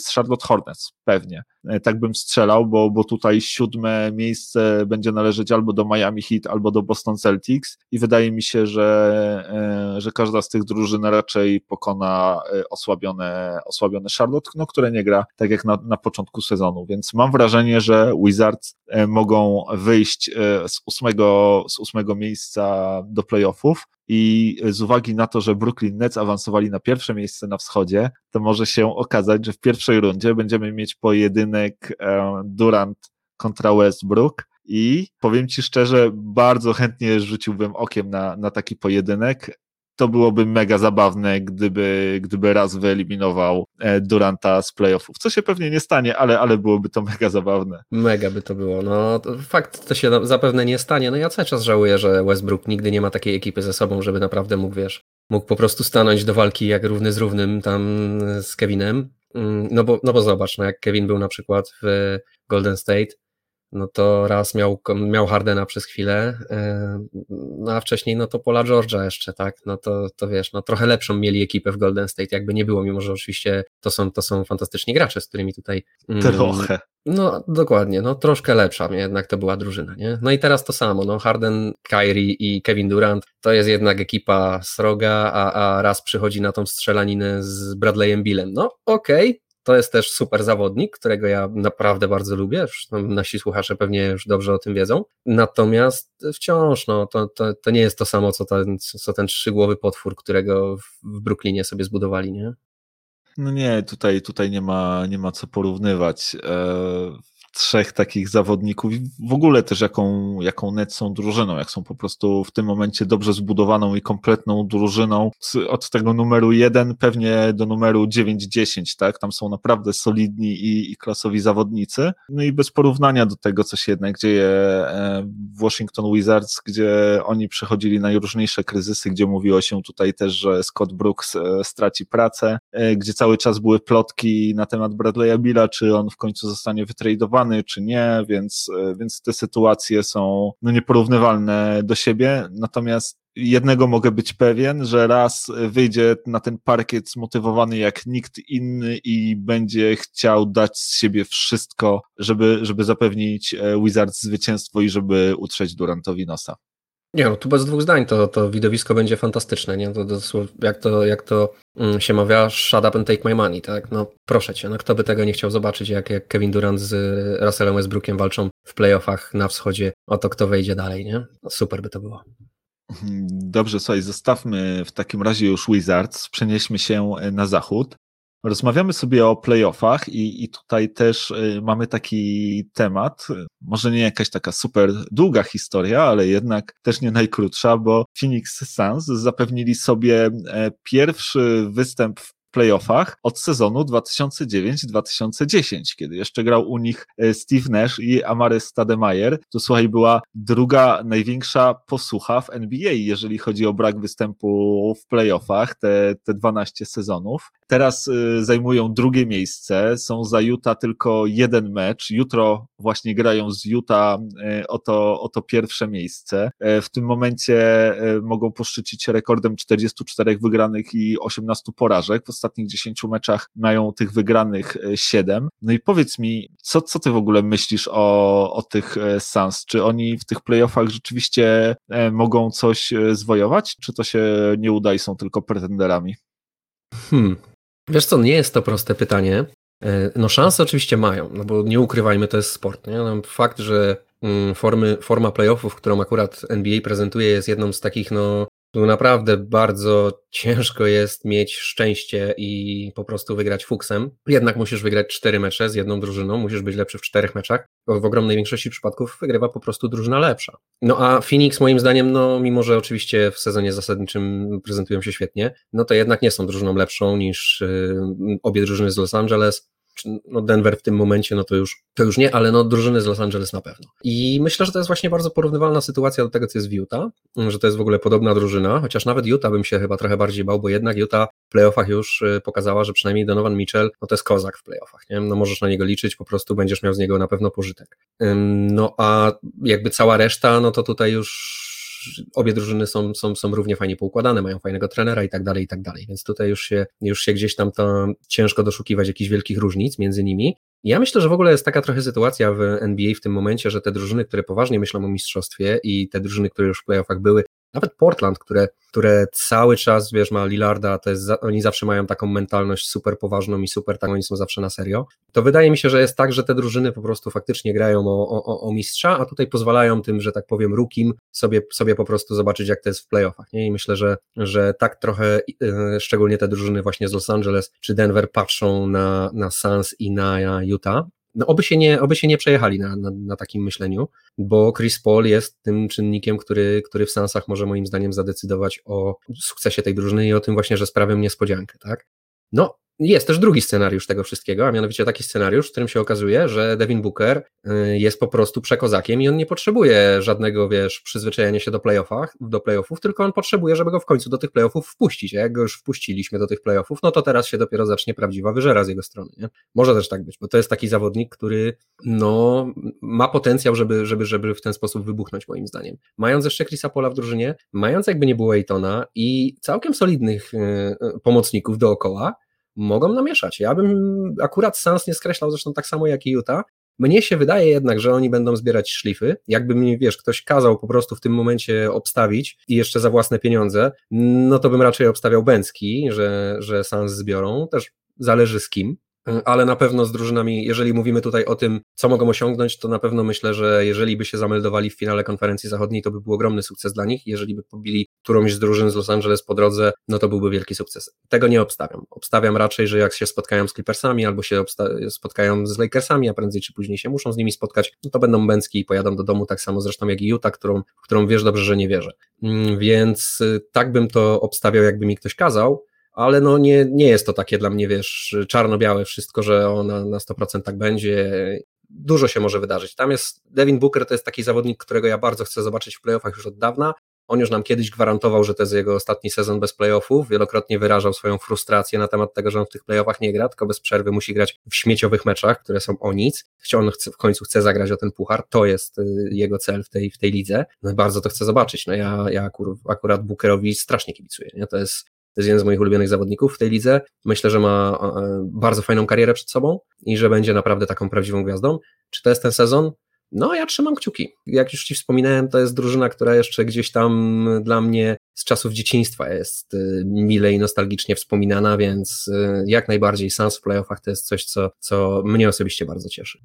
z Charlotte Hornets, pewnie. E, tak bym strzelał, bo, bo tutaj siódme miejsce będzie należeć albo do Miami Heat, albo do Boston Celtics. I wydaje mi się, że, e, że każda z tych drużyn raczej pokona e, osłabione, osłabione Charlotte, no, które nie gra tak jak na, na początku sezonu, więc mam wrażenie, że Wizards mogą wyjść z ósmego, z ósmego miejsca do playoffów, i z uwagi na to, że Brooklyn Nets awansowali na pierwsze miejsce na wschodzie, to może się okazać, że w pierwszej rundzie będziemy mieć pojedynek e, Durant kontra Westbrook. I powiem Ci szczerze, bardzo chętnie rzuciłbym okiem na, na taki pojedynek to byłoby mega zabawne, gdyby, gdyby raz wyeliminował e, Duranta z playoffów. Co się pewnie nie stanie, ale, ale byłoby to *laughs* mega zabawne. Mega by to było. No, to fakt to się zapewne nie stanie. No ja cały czas żałuję, że Westbrook nigdy nie ma takiej ekipy ze sobą, żeby naprawdę mógł, wiesz, mógł po prostu stanąć do walki jak równy z równym tam z Kevinem. Mm, no bo, no bo zobacz, no jak Kevin był na przykład w Golden State, no to raz miał, miał Hardena przez chwilę, e, no a wcześniej no to Pola George'a jeszcze, tak, no to, to wiesz, no trochę lepszą mieli ekipę w Golden State, jakby nie było, mimo że oczywiście to są, to są fantastyczni gracze, z którymi tutaj... Mm, trochę. No dokładnie, no troszkę lepsza jednak to była drużyna, nie? No i teraz to samo, no Harden, Kyrie i Kevin Durant to jest jednak ekipa sroga, a, a raz przychodzi na tą strzelaninę z Bradleyem Billem, no okej, okay, to jest też super zawodnik, którego ja naprawdę bardzo lubię. Nasi słuchacze pewnie już dobrze o tym wiedzą. Natomiast wciąż no, to, to, to nie jest to samo, co ten, co ten trzygłowy potwór, którego w Brooklynie sobie zbudowali, nie? No nie, tutaj, tutaj nie, ma, nie ma co porównywać. Trzech takich zawodników i w ogóle też jaką, jaką net są drużyną, jak są po prostu w tym momencie dobrze zbudowaną i kompletną drużyną od tego numeru jeden pewnie do numeru 9-10, tak? Tam są naprawdę solidni i, i klasowi zawodnicy. No i bez porównania do tego, co się jednak dzieje e, w Washington Wizards, gdzie oni przechodzili najróżniejsze kryzysy, gdzie mówiło się tutaj też, że Scott Brooks e, straci pracę, e, gdzie cały czas były plotki na temat Bradley'a Billa, czy on w końcu zostanie wytradowany, czy nie, więc, więc te sytuacje są no, nieporównywalne do siebie. Natomiast jednego mogę być pewien, że raz wyjdzie na ten parkiet zmotywowany jak nikt inny i będzie chciał dać z siebie wszystko, żeby, żeby zapewnić e, Wizards zwycięstwo i żeby utrzeć Durantowi nosa. Nie, no tu bez dwóch zdań to, to widowisko będzie fantastyczne, nie? To, to, jak to, jak to mm, się mawia, shut up and take my money, tak? No proszę cię, no kto by tego nie chciał zobaczyć, jak, jak Kevin Durant z Russellem Westbrookiem walczą w playoffach na wschodzie o to, kto wejdzie dalej, nie? No, super by to było. Dobrze, słuchaj, zostawmy w takim razie już Wizards, przenieśmy się e, na zachód. Rozmawiamy sobie o playoffach i, i tutaj też e, mamy taki temat, może nie jakaś taka super długa historia, ale jednak też nie najkrótsza, bo Phoenix Suns zapewnili sobie e, pierwszy występ w playoffach od sezonu 2009-2010, kiedy jeszcze grał u nich e, Steve Nash i Amary Stademeyer. To słuchaj, była druga największa posłucha w NBA, jeżeli chodzi o brak występu w playoffach, te, te 12 sezonów. Teraz y, zajmują drugie miejsce, są za Utah tylko jeden mecz. Jutro właśnie grają z Utah y, o to, o to pierwsze miejsce. Y, w tym momencie mogą poszczycić rekordem 44 wygranych i 18 porażek. W ostatnich 10 meczach mają tych wygranych 7. No i powiedz mi, co, co ty w ogóle myślisz o, o tych Suns? Czy oni w tych playoffach rzeczywiście mogą coś zwojować? Czy to się nie uda i są tylko pretenderami? Hmm, Wiesz co, nie jest to proste pytanie. E, no szanse oczywiście mają, no bo nie ukrywajmy, to jest sport. Nie? No, fakt, że mm, formy, forma playoffów, którą akurat NBA prezentuje jest jedną z takich no, tu naprawdę bardzo ciężko jest mieć szczęście i po prostu wygrać fuksem. Jednak musisz wygrać cztery mecze z jedną drużyną, musisz być lepszy w czterech meczach. W ogromnej większości przypadków wygrywa po prostu drużyna lepsza. No a Phoenix moim zdaniem, no mimo że oczywiście w sezonie zasadniczym prezentują się świetnie, no to jednak nie są drużyną lepszą niż yy, obie drużyny z Los Angeles no Denver w tym momencie, no to już, to już nie, ale no drużyny z Los Angeles na pewno. I myślę, że to jest właśnie bardzo porównywalna sytuacja do tego, co jest w Utah, że to jest w ogóle podobna drużyna, chociaż nawet Utah bym się chyba trochę bardziej bał, bo jednak Utah w playoffach już y, pokazała, że przynajmniej Donovan Mitchell, no to jest kozak w playoffach, nie? No możesz na niego liczyć, po prostu będziesz miał z niego na pewno pożytek. No a jakby cała reszta, no to tutaj już obie drużyny są, są, są równie fajnie poukładane, mają fajnego trenera i tak dalej, i tak dalej. Więc tutaj już się, już się gdzieś tam to ciężko doszukiwać jakichś wielkich różnic między nimi. Ja myślę, że w ogóle jest taka trochę sytuacja w NBA w tym momencie, że te drużyny, które poważnie myślą o mistrzostwie i te drużyny, które już w playoffach były, nawet Portland, które, które cały czas, wiesz, ma Lillarda, to jest, oni zawsze mają taką mentalność super poważną i super, tak, oni są zawsze na serio, to wydaje mi się, że jest tak, że te drużyny po prostu faktycznie grają o, o, o mistrza, a tutaj pozwalają tym, że tak powiem, rukim sobie, sobie po prostu zobaczyć, jak to jest w playoffach, nie? I myślę, że, że tak trochę, yy, szczególnie te drużyny właśnie z Los Angeles czy Denver patrzą na, na Suns i na Utah, no oby się nie, oby się nie przejechali na, na, na, takim myśleniu, bo Chris Paul jest tym czynnikiem, który, który w Sansach może moim zdaniem zadecydować o sukcesie tej drużyny i o tym właśnie, że sprawią niespodziankę, tak? No, jest też drugi scenariusz tego wszystkiego, a mianowicie taki scenariusz, w którym się okazuje, że Devin Booker y, jest po prostu przekozakiem i on nie potrzebuje żadnego, wiesz, przyzwyczajenia się do playoffach, do playoffów, tylko on potrzebuje, żeby go w końcu do tych playoffów wpuścić, a jak go już wpuściliśmy do tych playoffów, no to teraz się dopiero zacznie prawdziwa wyżera z jego strony, nie? Może też tak być, bo to jest taki zawodnik, który, no, ma potencjał, żeby, żeby, żeby w ten sposób wybuchnąć, moim zdaniem. Mając jeszcze Chrisa Pola w drużynie, mając jakby nie było Ejtona i całkiem solidnych y, y, pomocników dookoła, mogą namieszać. Ja bym akurat Sans nie skreślał, zresztą tak samo jak i Utah. Mnie się wydaje jednak, że oni będą zbierać szlify. Jakby mi, wiesz, ktoś kazał po prostu w tym momencie obstawić i jeszcze za własne pieniądze, no to bym raczej obstawiał Bęcki, że, że Sans zbiorą. Też zależy z kim, ale na pewno z drużynami, jeżeli mówimy tutaj o tym, co mogą osiągnąć, to na pewno myślę, że jeżeli by się zameldowali w finale konferencji zachodniej, to by był ogromny sukces dla nich. Jeżeli by pobili którąś z drużyn z Los Angeles po drodze, no to byłby wielki sukces. Tego nie obstawiam. Obstawiam raczej, że jak się spotkają z Clippersami albo się spotkają z Lakersami, a prędzej czy później się muszą z nimi spotkać, no to będą bęcki i pojadą do domu, tak samo zresztą jak i Utah, którą, którą wiesz dobrze, że nie wierzę. Mm, więc y, tak bym to obstawiał, jakby mi ktoś kazał ale no nie, nie jest to takie dla mnie, wiesz, czarno-białe wszystko, że ona na 100% tak będzie. Dużo się może wydarzyć. Tam jest Devin Booker, to jest taki zawodnik, którego ja bardzo chcę zobaczyć w playoffach już od dawna. On już nam kiedyś gwarantował, że to jest jego ostatni sezon bez playoffów. Wielokrotnie wyrażał swoją frustrację na temat tego, że on w tych playoffach nie gra, tylko bez przerwy musi grać w śmieciowych meczach, które są o nic. On chce, w końcu chce zagrać o ten puchar. To jest y, jego cel w tej, w tej lidze. No bardzo to chcę zobaczyć. No ja, ja akurat Bookerowi strasznie kibicuję. Nie? To jest to jest jeden z moich ulubionych zawodników w tej lidze. Myślę, że ma e, bardzo fajną karierę przed sobą i że będzie naprawdę taką prawdziwą gwiazdą. Czy to jest ten sezon? No, ja trzymam kciuki. Jak już Ci wspominałem, to jest drużyna, która jeszcze gdzieś tam dla mnie z czasów dzieciństwa jest e, mile i nostalgicznie wspominana, więc e, jak najbardziej Suns w playoffach to jest coś, co, co mnie osobiście bardzo cieszy.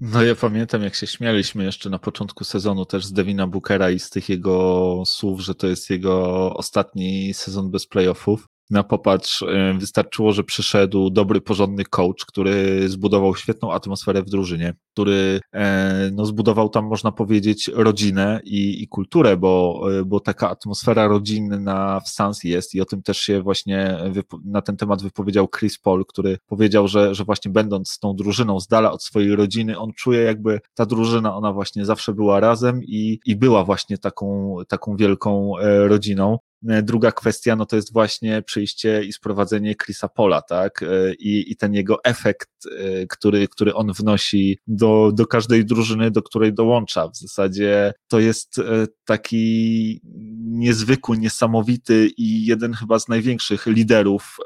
No ja pamiętam, jak się śmialiśmy jeszcze na początku sezonu też z Devina Bookera i z tych jego słów, że to jest jego ostatni sezon bez playoffów. Na popatrz, e, wystarczyło, że przyszedł dobry, porządny coach, który zbudował świetną atmosferę w drużynie, który e, no, zbudował tam, można powiedzieć, rodzinę i, i kulturę, bo, e, bo taka atmosfera rodzinna w Sans jest i o tym też się właśnie na ten temat wypowiedział Chris Paul, który powiedział, że, że właśnie będąc z tą drużyną z dala od swojej rodziny, on czuje jakby ta drużyna, ona właśnie zawsze była razem i, i była właśnie taką, taką wielką rodziną. E, druga kwestia, no to jest właśnie przyjście i sprowadzenie Chrisa Pola, tak? E, I, i ten jego efekt, e, który, który on wnosi do, do każdej drużyny, do której dołącza. W zasadzie to jest taki niezwykły, niesamowity i jeden chyba z największych liderów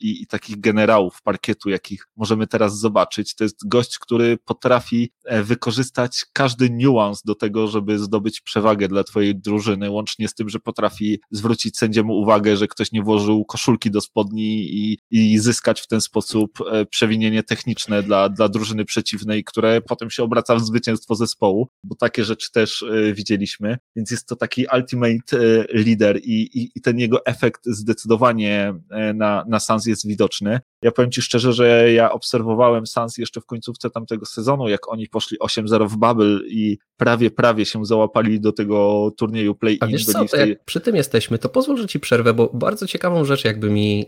i, i takich generałów parkietu, jakich możemy teraz zobaczyć. To jest gość, który potrafi wykorzystać każdy niuans do tego, żeby zdobyć przewagę dla twojej drużyny, łącznie z tym, że potrafi zwrócić zwrócić sędziemu uwagę, że ktoś nie włożył koszulki do spodni i, i zyskać w ten sposób e, przewinienie techniczne dla, dla drużyny przeciwnej, które potem się obraca w zwycięstwo zespołu, bo takie rzeczy też e, widzieliśmy, więc jest to taki ultimate e, leader i, i, i ten jego efekt zdecydowanie na, na Sans jest widoczny. Ja powiem Ci szczerze, że ja obserwowałem Sans jeszcze w końcówce tamtego sezonu, jak oni poszli 8-0 w Bubble i prawie, prawie się załapali do tego turnieju play-in. A wiesz co, tej... jak przy tym jesteśmy, to pozwól, że Ci przerwę, bo bardzo ciekawą rzecz jakby mi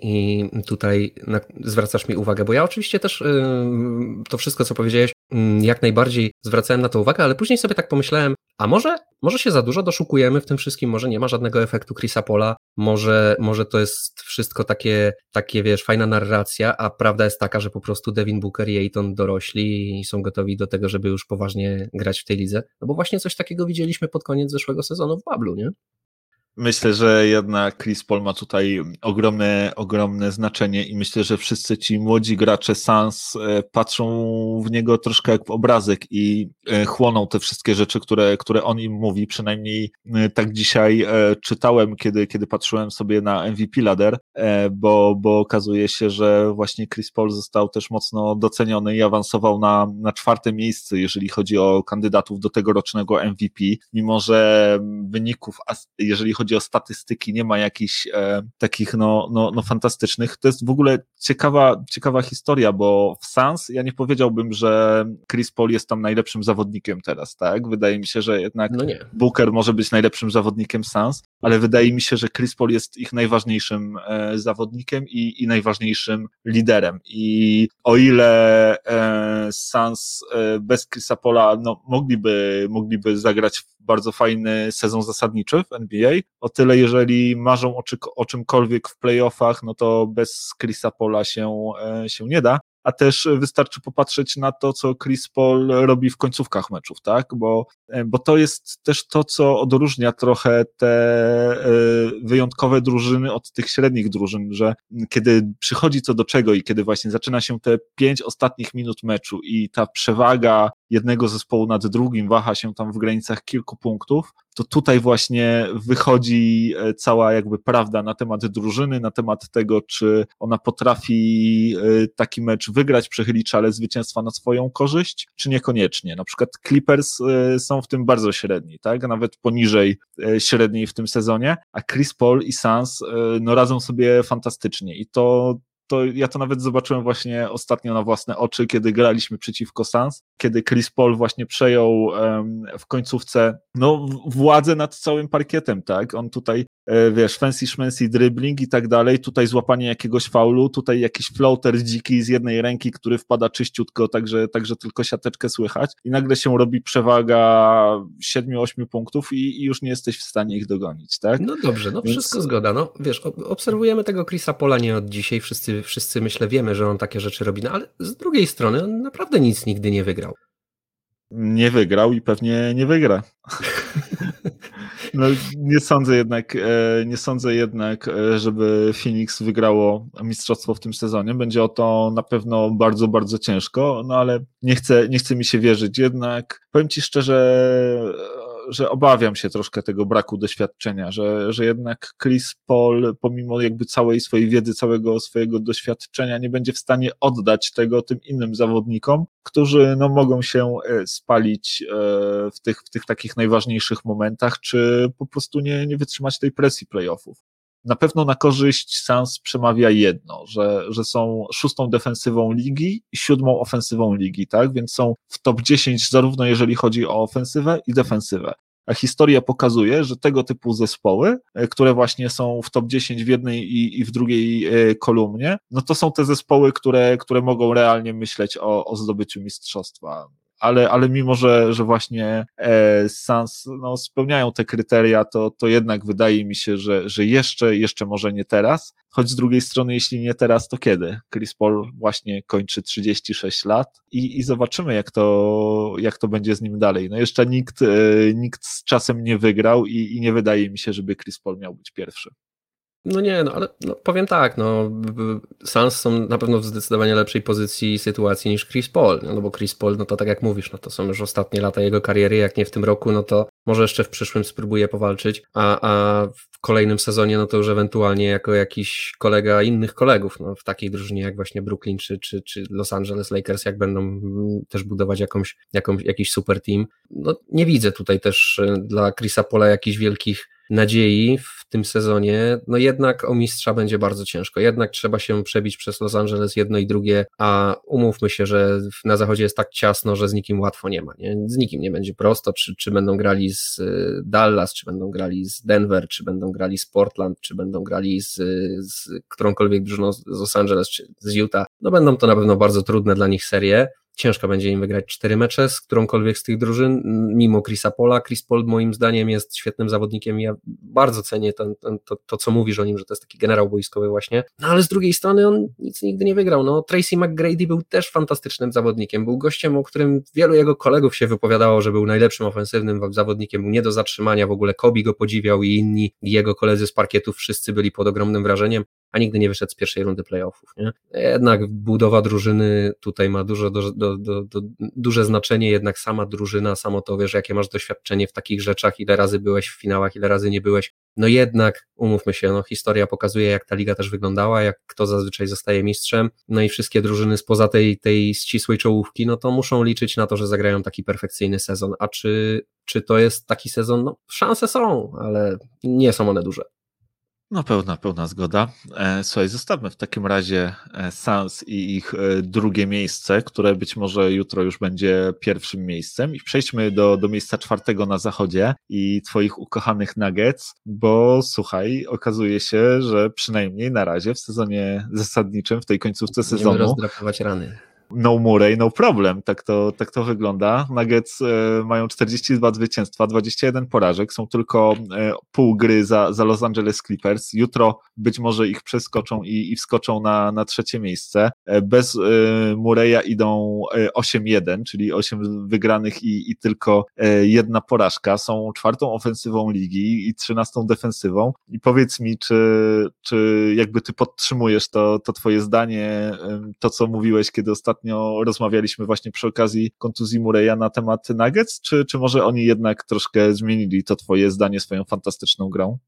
tutaj zwracasz mi uwagę, bo ja oczywiście też yy, to wszystko, co powiedziałeś, yy, jak najbardziej zwracałem na to uwagę, ale później sobie tak pomyślałem, a może, może się za dużo doszukujemy w tym wszystkim, może nie ma żadnego efektu Chrisa Pola, może, może to jest wszystko takie, takie, wiesz, fajna narracja, a prawda jest taka, że po prostu Devin Booker i Ayton dorośli i są gotowi do tego, żeby już poważnie grać w tej lidze. No bo właśnie coś takiego widzieliśmy pod koniec zeszłego sezonu w Bablu, nie? Myślę, że jednak Chris Paul ma tutaj ogromne, ogromne znaczenie i myślę, że wszyscy ci młodzi gracze Sans e, patrzą w niego troszkę jak w obrazek i e, chłoną te wszystkie rzeczy, które, które on im mówi. Przynajmniej e, tak dzisiaj czytałem, kiedy, kiedy patrzyłem sobie na MVP ladder, bo, bo okazuje się, że właśnie Chris Paul został też mocno doceniony i awansował na, na czwarte miejsce, jeżeli chodzi o kandydatów do tegorocznego MVP, mimo że wyników, jeżeli chodzi chodzi o statystyki, nie ma jakichś e, takich no, no, no fantastycznych. To jest w ogóle ciekawa, ciekawa historia, bo w Sans ja nie powiedziałbym, że Chris Paul jest tam najlepszym zawodnikiem teraz, tak? Wydaje mi się, że jednak no Booker może być najlepszym zawodnikiem Sans, ale wydaje mi się, że Chris Paul jest ich najważniejszym e, zawodnikiem i, i najważniejszym liderem. I o ile e, Sans e, bez Chrisa Paula no, mogliby, mogliby zagrać bardzo fajny sezon zasadniczy w NBA, o tyle jeżeli marzą o, czy, o czymkolwiek w playoffach, no to bez Chrisa Paula się, e, się nie da a też wystarczy popatrzeć na to, co Chris Paul robi w końcówkach meczów, tak? Bo, e, bo to jest też to, co odróżnia trochę te e, wyjątkowe drużyny od tych średnich drużyn, że kiedy przychodzi co do czego i kiedy właśnie zaczyna się te pięć ostatnich minut meczu i ta przewaga jednego zespołu nad drugim waha się tam w granicach kilku punktów, to tutaj właśnie wychodzi e, cała jakby prawda na temat drużyny, na temat tego, czy ona potrafi e, taki mecz wygrać, przechylić szale zwycięstwa na swoją korzyść, czy niekoniecznie. Na przykład Clippers e, są w tym bardzo średni, tak? Nawet poniżej średniej w tym sezonie, a Chris Paul i Sans no radzą sobie fantastycznie i to to ja to nawet zobaczyłem właśnie ostatnio na własne oczy, kiedy graliśmy przeciwko Sans, kiedy Chris Paul właśnie przejął um, w końcówce no, władzę nad całym parkietem, tak? On tutaj wiesz, fancy szmency dribbling i tak dalej, tutaj złapanie jakiegoś faulu, tutaj jakiś floater dziki z jednej ręki, który wpada czyściutko, także, także tylko siateczkę słychać i nagle się robi przewaga 7-8 punktów i, i, już nie jesteś w stanie ich dogonić, tak? No dobrze, no Więc... wszystko zgoda, no wiesz, obserwujemy tego Chrisa Pola nie od dzisiaj, wszyscy, wszyscy myślę wiemy, że on takie rzeczy robi, no ale z drugiej strony on naprawdę nic nigdy nie wygrał. Nie wygrał i pewnie nie wygra. *laughs* No, nie sądzę jednak, e, nie sądzę jednak, e, żeby Phoenix wygrało mistrzostwo w tym sezonie. Będzie o to na pewno bardzo, bardzo ciężko, no ale nie chcę, nie chcę mi się wierzyć. Jednak powiem Ci szczerze, że obawiam się troszkę tego braku doświadczenia, że, że jednak Chris Paul, pomimo jakby całej swojej wiedzy, całego swojego doświadczenia, nie będzie w stanie oddać tego tym innym zawodnikom, którzy no, mogą się e, spalić e, w tych, w tych takich najważniejszych momentach, czy po prostu nie, nie wytrzymać tej presji playoffów na pewno na korzyść Sans przemawia jedno, że, że są szóstą defensywą ligi i siódmą ofensywą ligi, tak? Więc są w top 10 zarówno jeżeli chodzi o ofensywę i defensywę. A historia pokazuje, że tego typu zespoły, e, które właśnie są w top 10 w jednej i, i w drugiej e, kolumnie, no to są te zespoły, które, które mogą realnie myśleć o, o zdobyciu mistrzostwa ale, ale mimo, że, że właśnie e, Sans no, spełniają te kryteria, to, to jednak wydaje mi się, że, że jeszcze, jeszcze może nie teraz, choć z drugiej strony, jeśli nie teraz, to kiedy? Chris Paul właśnie kończy 36 lat i, i zobaczymy, jak to, jak to będzie z nim dalej. No jeszcze nikt, e, nikt z czasem nie wygrał i, i nie wydaje mi się, żeby Chris Paul miał być pierwszy. No nie, no ale no, powiem tak, no Suns są na pewno w zdecydowanie lepszej pozycji sytuacji niż Chris Paul, no, no bo Chris Paul, no to tak jak mówisz, no to są już ostatnie lata jego kariery, jak nie w tym roku, no to może jeszcze w przyszłym spróbuje powalczyć, a, a w kolejnym sezonie, no to już ewentualnie jako jakiś kolega innych kolegów, no w takiej drużynie jak właśnie Brooklyn czy, czy, czy Los Angeles Lakers, jak będą mm, też budować jakąś, jakąś, jakiś super team, no nie widzę tutaj też y, dla Chrisa Pola jakichś wielkich nadziei w tym sezonie, no jednak o mistrza będzie bardzo ciężko. Jednak trzeba się przebić przez Los Angeles jedno i drugie, a umówmy się, że na zachodzie jest tak ciasno, że z nikim łatwo nie ma. Nie? Z nikim nie będzie prosto, czy, czy będą grali z y, Dallas, czy będą grali z Denver, czy będą grali z Portland, czy będą grali z, z którąkolwiek drużyną z Los Angeles, czy z Utah. No będą to na pewno bardzo trudne dla nich serie ciężko będzie im wygrać cztery mecze z którąkolwiek z tych drużyn, mimo Chrisa Pola. Chris Paul moim zdaniem jest świetnym zawodnikiem ja bardzo cenię ten, ten, to, to, co mówisz o nim, że to jest taki generał boiskowy właśnie, no ale z drugiej strony on nic nigdy nie wygrał. No, Tracy McGrady był też fantastycznym zawodnikiem, był gościem, o którym wielu jego kolegów się wypowiadało, że był najlepszym ofensywnym zawodnikiem, był nie do zatrzymania, w ogóle Kobi go podziwiał i inni jego koledzy z parkietów wszyscy byli pod ogromnym wrażeniem a nigdy nie wyszedł z pierwszej rundy playoffów. Nie? Jednak budowa drużyny tutaj ma dużo, do, do, do, duże znaczenie, jednak sama drużyna, samo to wiesz, jakie masz doświadczenie w takich rzeczach, ile razy byłeś w finałach, ile razy nie byłeś. No jednak, umówmy się, no historia pokazuje, jak ta liga też wyglądała, jak kto zazwyczaj zostaje mistrzem, no i wszystkie drużyny spoza tej, tej ścisłej czołówki, no to muszą liczyć na to, że zagrają taki perfekcyjny sezon. A czy, czy to jest taki sezon? No, szanse są, ale nie są one duże. No pełna, pełna zgoda. E, słuchaj, zostawmy w takim razie e, Sans i ich e, drugie miejsce, które być może jutro już będzie pierwszym miejscem i przejdźmy do, do miejsca czwartego na zachodzie i twoich ukochanych Nuggets, bo słuchaj, okazuje się, że przynajmniej na razie w sezonie zasadniczym, w tej końcówce sezonu... Będziemy rozdrapywać rany no Murray, no problem. Tak to, tak to wygląda. Nuggets e, mają 42 zwycięstwa, 21 porażek, są tylko e, pół gry za, za Los Angeles Clippers. Jutro być może ich przeskoczą i, i wskoczą na, na trzecie miejsce. E, bez Murray'a idą 8-1, czyli 8 wygranych i, i tylko jedna porażka. Są czwartą ofensywą ligi i trzynastą defensywą. I powiedz mi, czy, czy jakby ty podtrzymujesz to, to twoje zdanie, to co mówiłeś, kiedy ostatnio ostatnio rozmawialiśmy właśnie przy okazji kontuzji Mureya na temat Nuggets, czy, czy może oni jednak troszkę zmienili to twoje zdanie swoją fantastyczną grą?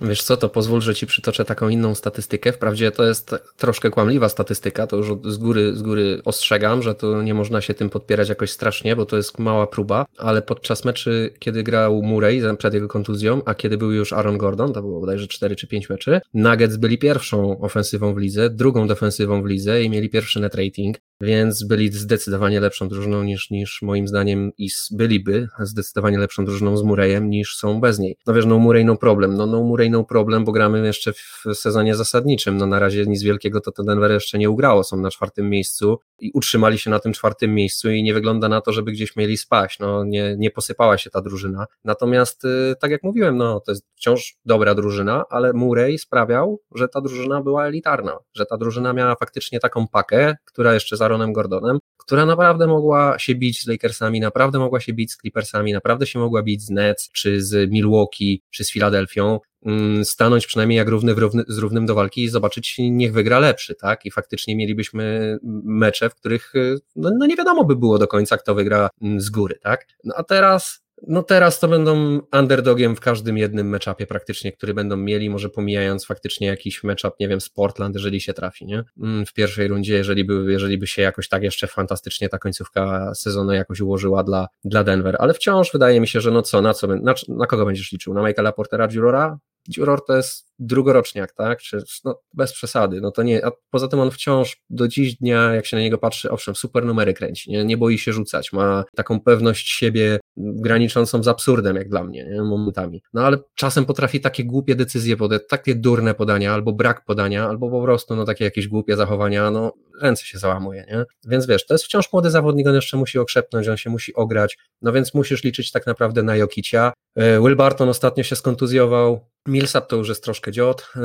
Wiesz co, to pozwól, że ci przytoczę taką inną statystykę. Wprawdzie to jest troszkę kłamliwa statystyka, to już z góry, z góry ostrzegam, że to nie można się tym podpierać jakoś strasznie, bo to jest mała próba, ale podczas meczy, kiedy grał Murray przed jego kontuzją, a kiedy był już Aaron Gordon, to było bodajże 4 czy 5 meczy, Nuggets byli pierwszą ofensywą w lidze, drugą defensywą w lidze i mieli pierwszy net rating, więc byli zdecydowanie lepszą drużyną niż, niż moim zdaniem i byliby zdecydowanie lepszą drużyną z Murrayem niż są bez niej. No wiesz, no Murray no problem, no, no Murray no problem, bo gramy jeszcze w sezonie zasadniczym, no na razie nic wielkiego to, to Denver jeszcze nie ugrało, są na czwartym miejscu i utrzymali się na tym czwartym miejscu i nie wygląda na to, żeby gdzieś mieli spaść, no nie, nie posypała się ta drużyna, natomiast y, tak jak mówiłem, no to jest wciąż dobra drużyna, ale Murray sprawiał, że ta drużyna była elitarna, że ta drużyna miała faktycznie taką pakę, która jeszcze za Aaronem Gordonem, która naprawdę mogła się bić z Lakersami, naprawdę mogła się bić z Clippersami, naprawdę się mogła bić z Nets, czy z Milwaukee, czy z Filadelfią, mm, stanąć przynajmniej jak równy, równy z równym do walki i zobaczyć, niech wygra lepszy, tak? I faktycznie mielibyśmy mecze, w których no, no nie wiadomo by było do końca, kto wygra mm, z góry, tak? No a teraz no teraz to będą underdogiem w każdym jednym meczapie praktycznie, który będą mieli, może pomijając faktycznie jakiś meczap, nie wiem, z Portland, jeżeli się trafi, nie? Mm, w pierwszej rundzie, jeżeli by, jeżeli by się jakoś tak jeszcze fantastycznie ta końcówka sezonu jakoś ułożyła dla, dla Denver, ale wciąż wydaje mi się, że no co, na co, na, na kogo będziesz liczył? Na Michaela Portera Jurora? Juror to jest drugoroczniak, tak? Czy, no, bez przesady. No to nie, a poza tym on wciąż do dziś dnia, jak się na niego patrzy, owszem, super numery kręci, nie, nie boi się rzucać, ma taką pewność siebie graniczącą z absurdem, jak dla mnie, nie? momentami. No ale czasem potrafi takie głupie decyzje podać, takie durne podania, albo brak podania, albo po prostu no takie jakieś głupie zachowania, no ręce się załamuje, nie? Więc wiesz, to jest wciąż młody zawodnik, on jeszcze musi okrzepnąć, on się musi ograć, no więc musisz liczyć tak naprawdę na Jokicia. E, Will Barton ostatnio się skontuzjował, Millsap to już jest troszkę dziot. E,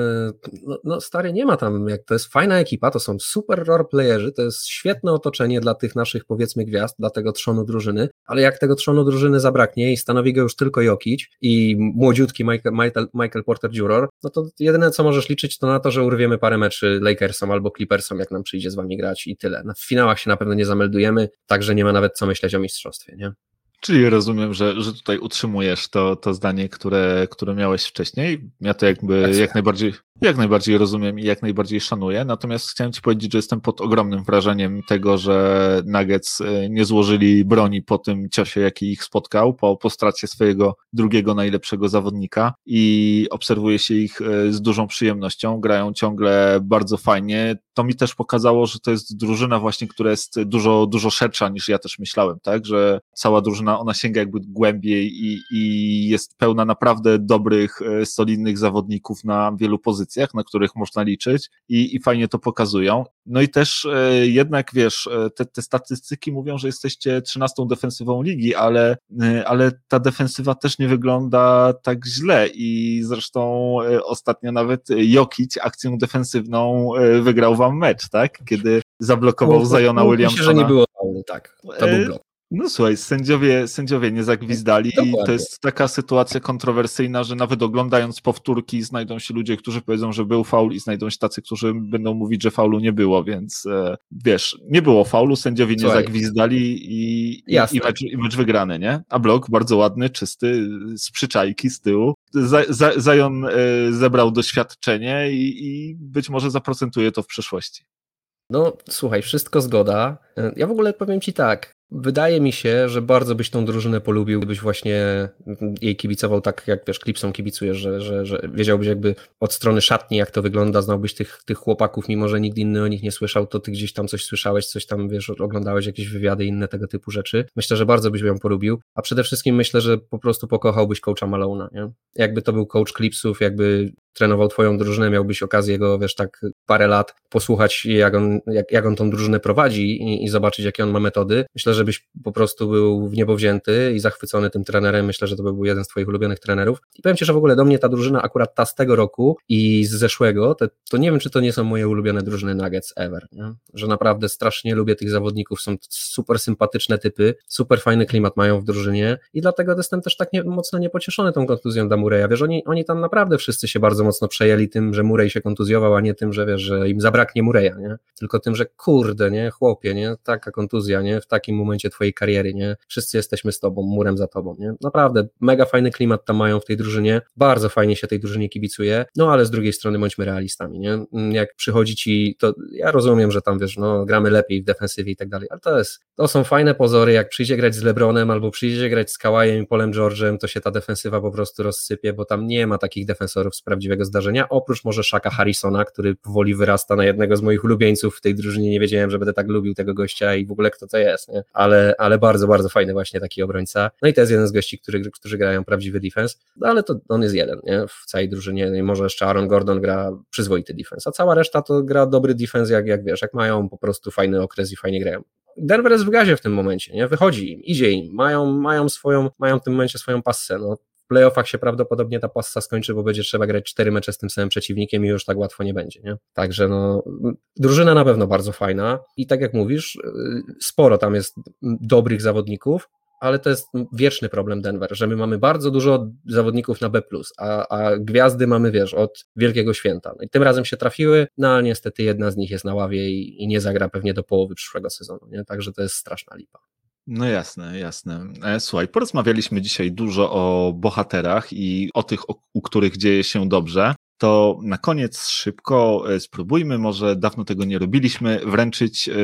no, no, stary, nie ma tam, jak to jest fajna ekipa, to są super roleplayerzy, to jest świetne otoczenie dla tych naszych powiedzmy gwiazd, dla tego trzonu drużyny, ale jak tego trzonu drużyny zabraknie i stanowi go już tylko Jokic i młodziutki Michael, Michael, Michael Porter Juror, no to jedyne co możesz liczyć to na to, że urwiemy parę meczy Lakersom albo Clippersom, jak nam przyjdzie z wami grać i tyle. No, w finałach się na pewno nie zameldujemy, także nie ma nawet co myśleć o mistrzostwie, nie? Czyli rozumiem, że, że tutaj utrzymujesz to, to zdanie, które, które miałeś wcześniej. Ja to jakby jak najbardziej, jak najbardziej rozumiem i jak najbardziej szanuję. Natomiast chciałem Ci powiedzieć, że jestem pod ogromnym wrażeniem tego, że Nuggets e, nie złożyli broni po tym ciosie, jaki ich spotkał, po, po stracie swojego drugiego najlepszego zawodnika i obserwuje się ich e, z dużą przyjemnością. Grają ciągle bardzo fajnie. To mi też pokazało, że to jest drużyna właśnie, która jest dużo, dużo szersza niż ja też myślałem, tak? Że cała drużyna, ona sięga jakby głębiej i, i jest pełna naprawdę dobrych, e, solidnych zawodników na wielu pozycjach na których można liczyć i, i fajnie to pokazują. No i też e, jednak, wiesz, e, te, te statystyki mówią, że jesteście trzynastą defensywą ligi, ale, ale ta defensywa też nie wygląda tak źle i zresztą ostatnio nawet Jokic akcją defensywną wygrał wam mecz, tak? Kiedy zablokował Zajona Williamsona. Myślę, że nie było tak. To był blok. No słuchaj, sędziowie, sędziowie nie zagwizdali i to jest taka sytuacja kontrowersyjna, że nawet oglądając powtórki znajdą się ludzie, którzy powiedzą, że był faul i znajdą się tacy, którzy będą mówić, że faulu nie było, więc e, wiesz, nie było faulu, sędziowie słuchaj. nie zagwizdali i, i, i, mecz, i mecz wygrany, nie? A blok bardzo ładny, czysty, z przyczajki z tyłu. Zajon e, zebrał doświadczenie i, i być może zaprocentuje to w przyszłości. No, słuchaj, wszystko zgoda. E, ja w ogóle powiem Ci tak. Wydaje mi się, że bardzo byś tą drużynę polubił, gdybyś właśnie jej kibicował tak, jak wiesz, klipsom kibicujesz, że, że, że wiedziałbyś jakby od strony szatni, jak to wygląda, znałbyś tych, tych chłopaków, mimo że nikt inny o nich nie słyszał, to ty gdzieś tam coś słyszałeś, coś tam, wiesz, oglądałeś jakieś wywiady, inne tego typu rzeczy. Myślę, że bardzo byś ją polubił, a przede wszystkim myślę, że po prostu pokochałbyś coacha Malona, nie? Jakby to był coach klipsów, jakby trenował twoją drużynę, miałbyś okazję go, wiesz, tak parę lat posłuchać, jak on, jak, jak on tą drużynę prowadzi i, i zobaczyć, jakie on ma metody. Myślę, żebyś po prostu był w niebo wzięty i zachwycony tym trenerem. Myślę, że to by był jeden z twoich ulubionych trenerów. I powiem ci, że w ogóle do mnie ta drużyna, akurat ta z tego roku i z zeszłego, to, to nie wiem, czy to nie są moje ulubione drużyny Nuggets ever, nie? że naprawdę strasznie lubię tych zawodników, są super sympatyczne typy, super fajny klimat mają w drużynie i dlatego jestem też tak nie, mocno niepocieszony tą kontuzją Damureja. Wiesz, oni, oni tam naprawdę wszyscy się bardzo mocno przejęli tym, że Murray się kontuzjował, a nie tym, że wiesz, że im zabraknie Murraya, nie? Tylko tym, że kurde, nie, chłopie, nie, taka kontuzja, nie, w takim momencie twojej kariery, nie, wszyscy jesteśmy z tobą, murem za tobą, nie? Naprawdę, mega fajny klimat tam mają w tej drużynie, bardzo fajnie się tej drużynie kibicuje, no ale z drugiej strony bądźmy realistami, nie? Jak przychodzi ci, to ja rozumiem, że tam wiesz, no gramy lepiej w defensywie i tak dalej, ale to jest, to są fajne pozory, jak przyjdzie grać z LeBronem albo przyjdzie grać z Kawajem i Polem George'em, to się ta defensywa po prostu rozsypie, bo tam nie ma takich defensorów z prawdziwego zdarzenia, oprócz może Shaka Harrisona, który powoli wyrasta na jednego z moich ulubieńców w tej drużynie, nie wiedziałem, że będę tak lubił tego gościa i w ogóle kto to jest, nie? Ale, ale bardzo, bardzo fajny właśnie taki obrońca. No i to jest jeden z gości, który, którzy grają prawdziwy defense, no ale to on jest jeden, nie? W całej drużynie, no może jeszcze Aaron Gordon gra przyzwoity defense, a cała reszta to gra dobry defense, jak, jak wiesz, jak mają po prostu fajny okres i fajnie grają. Denver jest w gazie w tym momencie, nie? Wychodzi im, idzie im, mają, mają swoją, mają w tym momencie swoją passę, no playoffach się prawdopodobnie ta passa skończy, bo będzie trzeba grać cztery mecze z tym samym przeciwnikiem i już tak łatwo nie będzie, nie? Także no, drużyna na pewno bardzo fajna i tak jak mówisz, sporo tam jest dobrych zawodników, ale to jest wieczny problem Denver, że my mamy bardzo dużo zawodników na B+, a, a gwiazdy mamy, wiesz, od Wielkiego Święta. No i tym razem się trafiły, no ale niestety jedna z nich jest na ławie i, i nie zagra pewnie do połowy przyszłego sezonu, nie? Także to jest straszna lipa. No jasne, jasne. E, słuchaj, porozmawialiśmy dzisiaj dużo o bohaterach i o tych, u których dzieje się dobrze. To na koniec szybko e, spróbujmy, może dawno tego nie robiliśmy, wręczyć yy,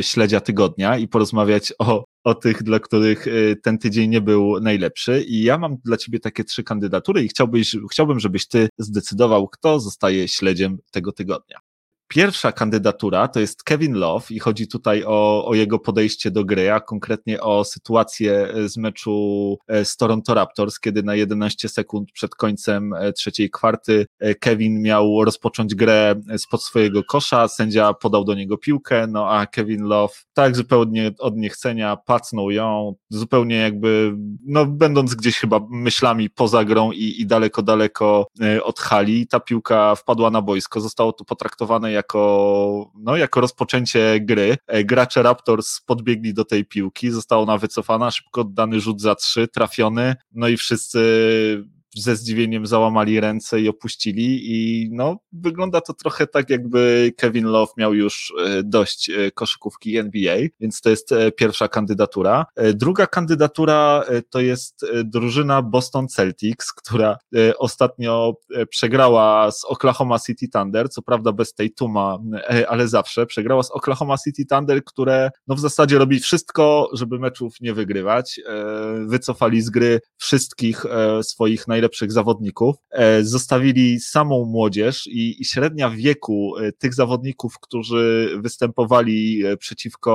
śledzia tygodnia i porozmawiać o, o tych, dla których ten tydzień nie był najlepszy. I ja mam dla ciebie takie trzy kandydatury i chciałbyś, chciałbym, żebyś ty zdecydował, kto zostaje śledziem tego tygodnia. Pierwsza kandydatura to jest Kevin Love i chodzi tutaj o, o jego podejście do gry, a konkretnie o sytuację z meczu e, z Toronto Raptors, kiedy na 11 sekund przed końcem e, trzeciej kwarty e, Kevin miał rozpocząć grę spod swojego kosza, sędzia podał do niego piłkę, no a Kevin Love tak zupełnie od niechcenia pacnął ją, zupełnie jakby, no będąc gdzieś chyba myślami poza grą i, i daleko, daleko od hali, ta piłka wpadła na boisko, zostało to potraktowane jako, no, jako rozpoczęcie gry. E, gracze Raptors podbiegli do tej piłki, została ona wycofana, szybko oddany rzut za trzy, trafiony, no i wszyscy ze zdziwieniem załamali ręce i opuścili i no, wygląda to trochę tak, jakby Kevin Love miał już e, dość e, koszykówki NBA, więc to jest e, pierwsza kandydatura. Druga kandydatura to jest drużyna Boston Celtics, która ostatnio przegrała z Oklahoma City Thunder, co prawda bez tej tuma, ale zawsze przegrała z Oklahoma City Thunder, które no w zasadzie robi wszystko, żeby meczów nie wygrywać. Wycofali z gry wszystkich swoich najlepszych najlepszych zawodników, e, zostawili samą młodzież i, i średnia wieku e, tych zawodników, którzy występowali e, przeciwko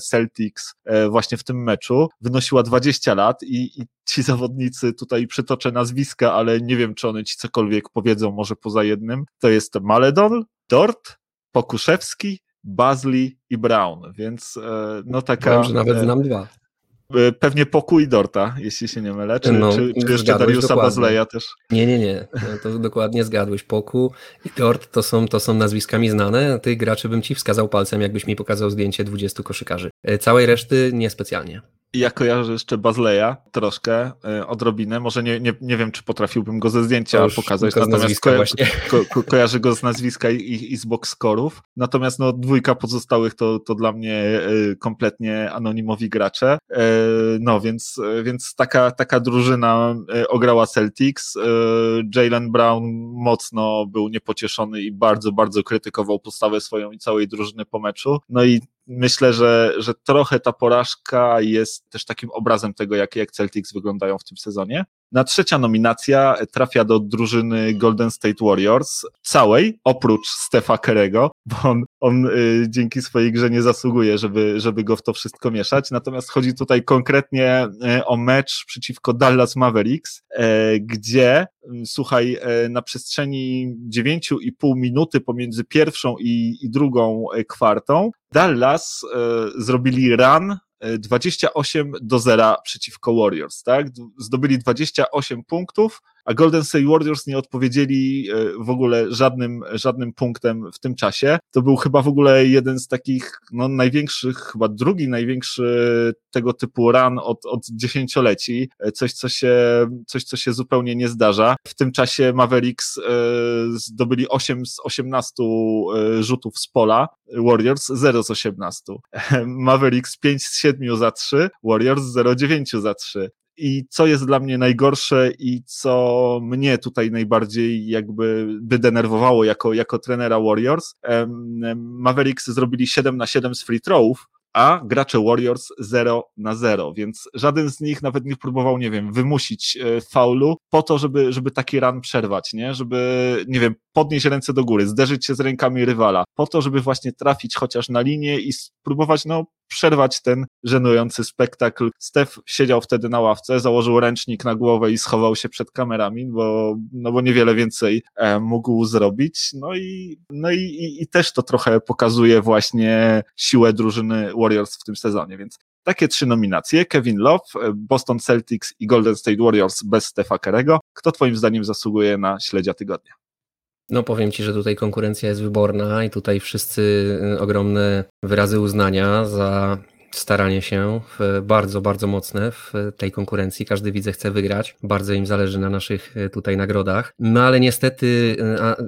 Celtics właśnie w tym meczu, wynosiła 20 lat i, i ci zawodnicy, tutaj przytoczę nazwiska, ale nie wiem, czy one ci cokolwiek powiedzą, może poza jednym, to jest Maledon, Dort, Pokuszewski, Bazli i Brown, więc no taka... Wiem, że nawet znam dwa. E, pewnie pokój Dorta, jeśli się nie mylę, czy, no, czy, czy jeszcze Dariusa Bazleja też? Nie, nie, nie, no, to dokładnie zgadłeś. Poku i Dort to są, to są nazwiskami znane, tych graczy bym ci wskazał palcem, jakbyś mi pokazał zdjęcie 20 koszykarzy. E, całej reszty niespecjalnie. Ja kojarzę jeszcze Bazleja troszkę, y, odrobinę. Może nie, nie, nie wiem, czy potrafiłbym go ze zdjęcia pokazać, natomiast ko ko kojarzę go z nazwiska i, i z boxscorów. Natomiast no, dwójka pozostałych to, to dla mnie y, kompletnie anonimowi gracze. Y, no więc, więc taka, taka drużyna ograła Celtics. Jalen Brown mocno był niepocieszony i bardzo, bardzo krytykował postawę swoją i całej drużyny po meczu. No i myślę, że, że trochę ta porażka jest też takim obrazem tego, jak, jak Celtics wyglądają w tym sezonie. Na trzecia nominacja trafia do drużyny Golden State Warriors, całej, oprócz Stefa Kerego, bo on, on y, dzięki swojej grze nie zasługuje, żeby, żeby go w to wszystko mieszać. Natomiast chodzi tutaj konkretnie y, o mecz przeciwko Dallas Mavericks, y, gdzie, y, słuchaj, y, na przestrzeni 9,5 minuty pomiędzy pierwszą i, i drugą y, kwartą, Dallas zrobili run 28 do 0 przeciwko Warriors, tak? Zdobyli 28 punktów, a Golden State Warriors nie odpowiedzieli w ogóle żadnym, żadnym punktem w tym czasie. To był chyba w ogóle jeden z takich no, największych, chyba drugi największy tego typu run od, od dziesięcioleci, coś co, się, coś, co się zupełnie nie zdarza. W tym czasie Mavericks e, zdobyli 8 z 18 e, rzutów z pola, Warriors 0 z 18. *laughs* Mavericks 5 z 7 za 3, Warriors 0 9 za 3. I co jest dla mnie najgorsze i co mnie tutaj najbardziej jakby by denerwowało jako, jako trenera Warriors, Mavericks zrobili 7 na 7 z free throwów, a gracze Warriors 0 na 0, więc żaden z nich nawet nie próbował, nie wiem, wymusić e, faulu po to, żeby, żeby taki run przerwać, nie? Żeby, nie wiem, podnieść ręce do góry, zderzyć się z rękami rywala, po to, żeby właśnie trafić chociaż na linię i spróbować, no, przerwać ten żenujący spektakl. Stef siedział wtedy na ławce, założył ręcznik na głowę i schował się przed kamerami, bo, no bo niewiele więcej e, mógł zrobić. No i, no i, i, i też to trochę pokazuje właśnie siłę drużyny Warriors w tym sezonie, więc takie trzy nominacje, Kevin Love, e, Boston Celtics i Golden State Warriors bez Stefa Kerego. Kto twoim zdaniem zasługuje na śledzia tygodnia? No powiem Ci, że tutaj konkurencja jest wyborna i tutaj wszyscy y, ogromne wyrazy uznania za staranie się bardzo, bardzo mocne w tej konkurencji. Każdy widze chce wygrać. Bardzo im zależy na naszych y, tutaj nagrodach. No ale niestety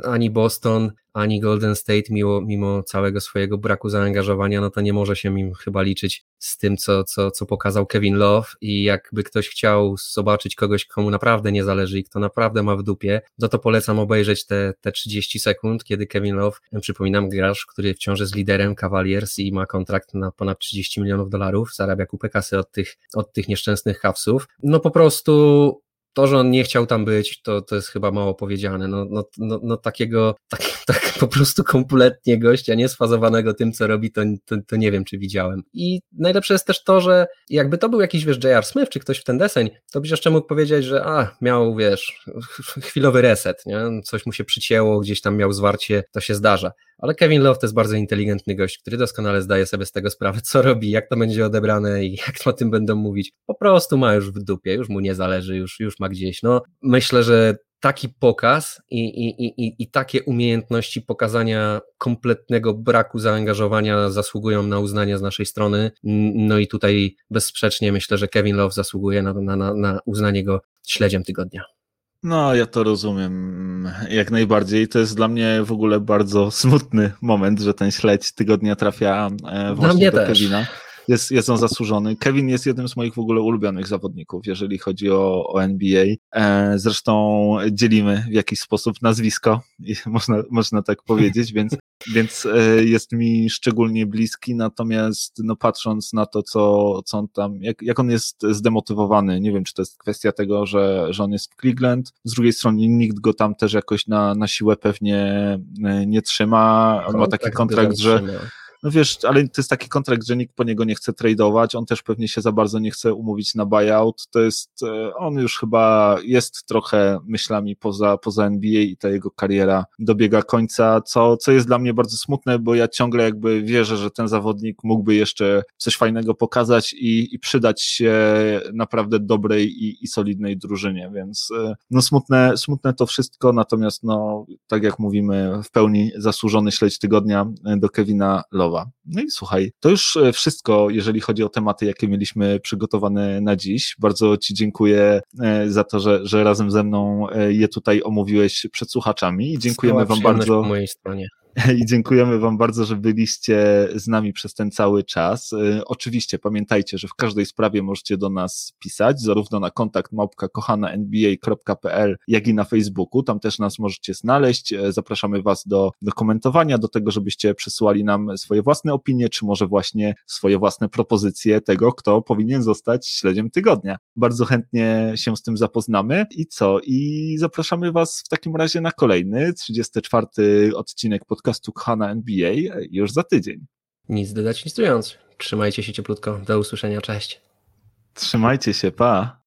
y, ani Boston, ani Golden State, mimo, mimo całego swojego braku zaangażowania, no to nie może się im chyba liczyć z tym, co, co, co pokazał Kevin Love. I jakby ktoś chciał zobaczyć kogoś, komu naprawdę nie zależy i kto naprawdę ma w dupie, no to polecam obejrzeć te, te 30 sekund, kiedy Kevin Love, przypominam, gracz, który wciąż jest liderem Cavaliers i ma kontrakt na ponad 30 milionów dolarów, zarabia kupę kasy od tych, od tych nieszczęsnych Havsów, no po prostu to, że on nie chciał tam być, to, to jest chyba mało powiedziane. No, no, no, no takiego, tak, *laughs* tak po prostu kompletnie gościa, niesfazowanego tym, co robi, to, to, to, nie wiem, czy widziałem. I najlepsze jest też to, że jakby to był jakiś, wiesz, J.R. Smith, czy ktoś w ten deseń, to byś jeszcze mógł powiedzieć, że a, miał, wiesz, chwilowy reset, nie? Coś mu się przycięło, gdzieś tam miał zwarcie, to się zdarza. Ale Kevin Love to jest bardzo inteligentny gość, który doskonale zdaje sobie z tego sprawę, co robi, jak to będzie odebrane i *laughs* jak o tym będą mówić. Po prostu ma już w dupie, już mu nie zależy, już, już ma gdzieś. No, myślę, że taki pokaz i, i, i, i takie umiejętności pokazania kompletnego braku zaangażowania zasługują na uznanie z naszej strony. No i tutaj bezsprzecznie myślę, że Kevin Love zasługuje na, na, na uznanie go śledziem tygodnia. No, ja to rozumiem jak najbardziej. To jest dla mnie w ogóle bardzo smutny moment, że ten śledź tygodnia trafia e, właśnie do. Kevina jest, jest on zasłużony. Kevin jest jednym z moich w ogóle ulubionych zawodników, jeżeli chodzi o, o NBA. E, zresztą dzielimy w jakiś sposób nazwisko, *laughs* można, można tak powiedzieć, *laughs* więc, więc e, jest mi szczególnie bliski, natomiast no, patrząc na to, co, co on tam, jak, jak on jest zdemotywowany, nie wiem, czy to jest kwestia tego, że, że on jest w Cleveland, z drugiej strony nikt go tam też jakoś na, na siłę pewnie e, nie trzyma, on ma taki kontrakt, że no wiesz, ale to jest taki kontrakt, że nikt po niego nie chce tradeować, on też pewnie się za bardzo nie chce umówić na buyout, to jest, e, on już chyba jest trochę myślami poza, poza NBA i ta jego kariera dobiega końca, co, co jest dla mnie bardzo smutne, bo ja ciągle jakby wierzę, że ten zawodnik mógłby jeszcze coś fajnego pokazać i, i przydać się naprawdę dobrej i, i solidnej drużynie, więc e, no smutne, smutne to wszystko, natomiast no, tak jak mówimy, w pełni zasłużony śledź tygodnia do Kevina Love. No i słuchaj, to już e, wszystko, jeżeli chodzi o tematy, jakie mieliśmy przygotowane na dziś. Bardzo Ci dziękuję e, za to, że, że razem ze mną e, je tutaj omówiłeś przed słuchaczami i dziękujemy Wam bardzo. Po mojej stronie. *laughs* i dziękujemy Wam bardzo, że byliście z nami przez ten cały czas. Y, oczywiście pamiętajcie, że w każdej sprawie możecie do nas pisać, zarówno na kontakt małpka kochana.nba.pl, jak i na Facebooku. Tam też nas możecie znaleźć. Y, zapraszamy Was do, do komentowania, do tego, żebyście przesyłali nam swoje własne opinie, czy może właśnie swoje własne propozycje tego, kto powinien zostać śledziem tygodnia. Bardzo chętnie się z tym zapoznamy. I co? I zapraszamy Was w takim razie na kolejny, 34 odcinek pod podcastu Khana NBA już za tydzień. Nic dodać, nic ując. Trzymajcie się cieplutko. Do usłyszenia. Cześć. Trzymajcie się. Pa.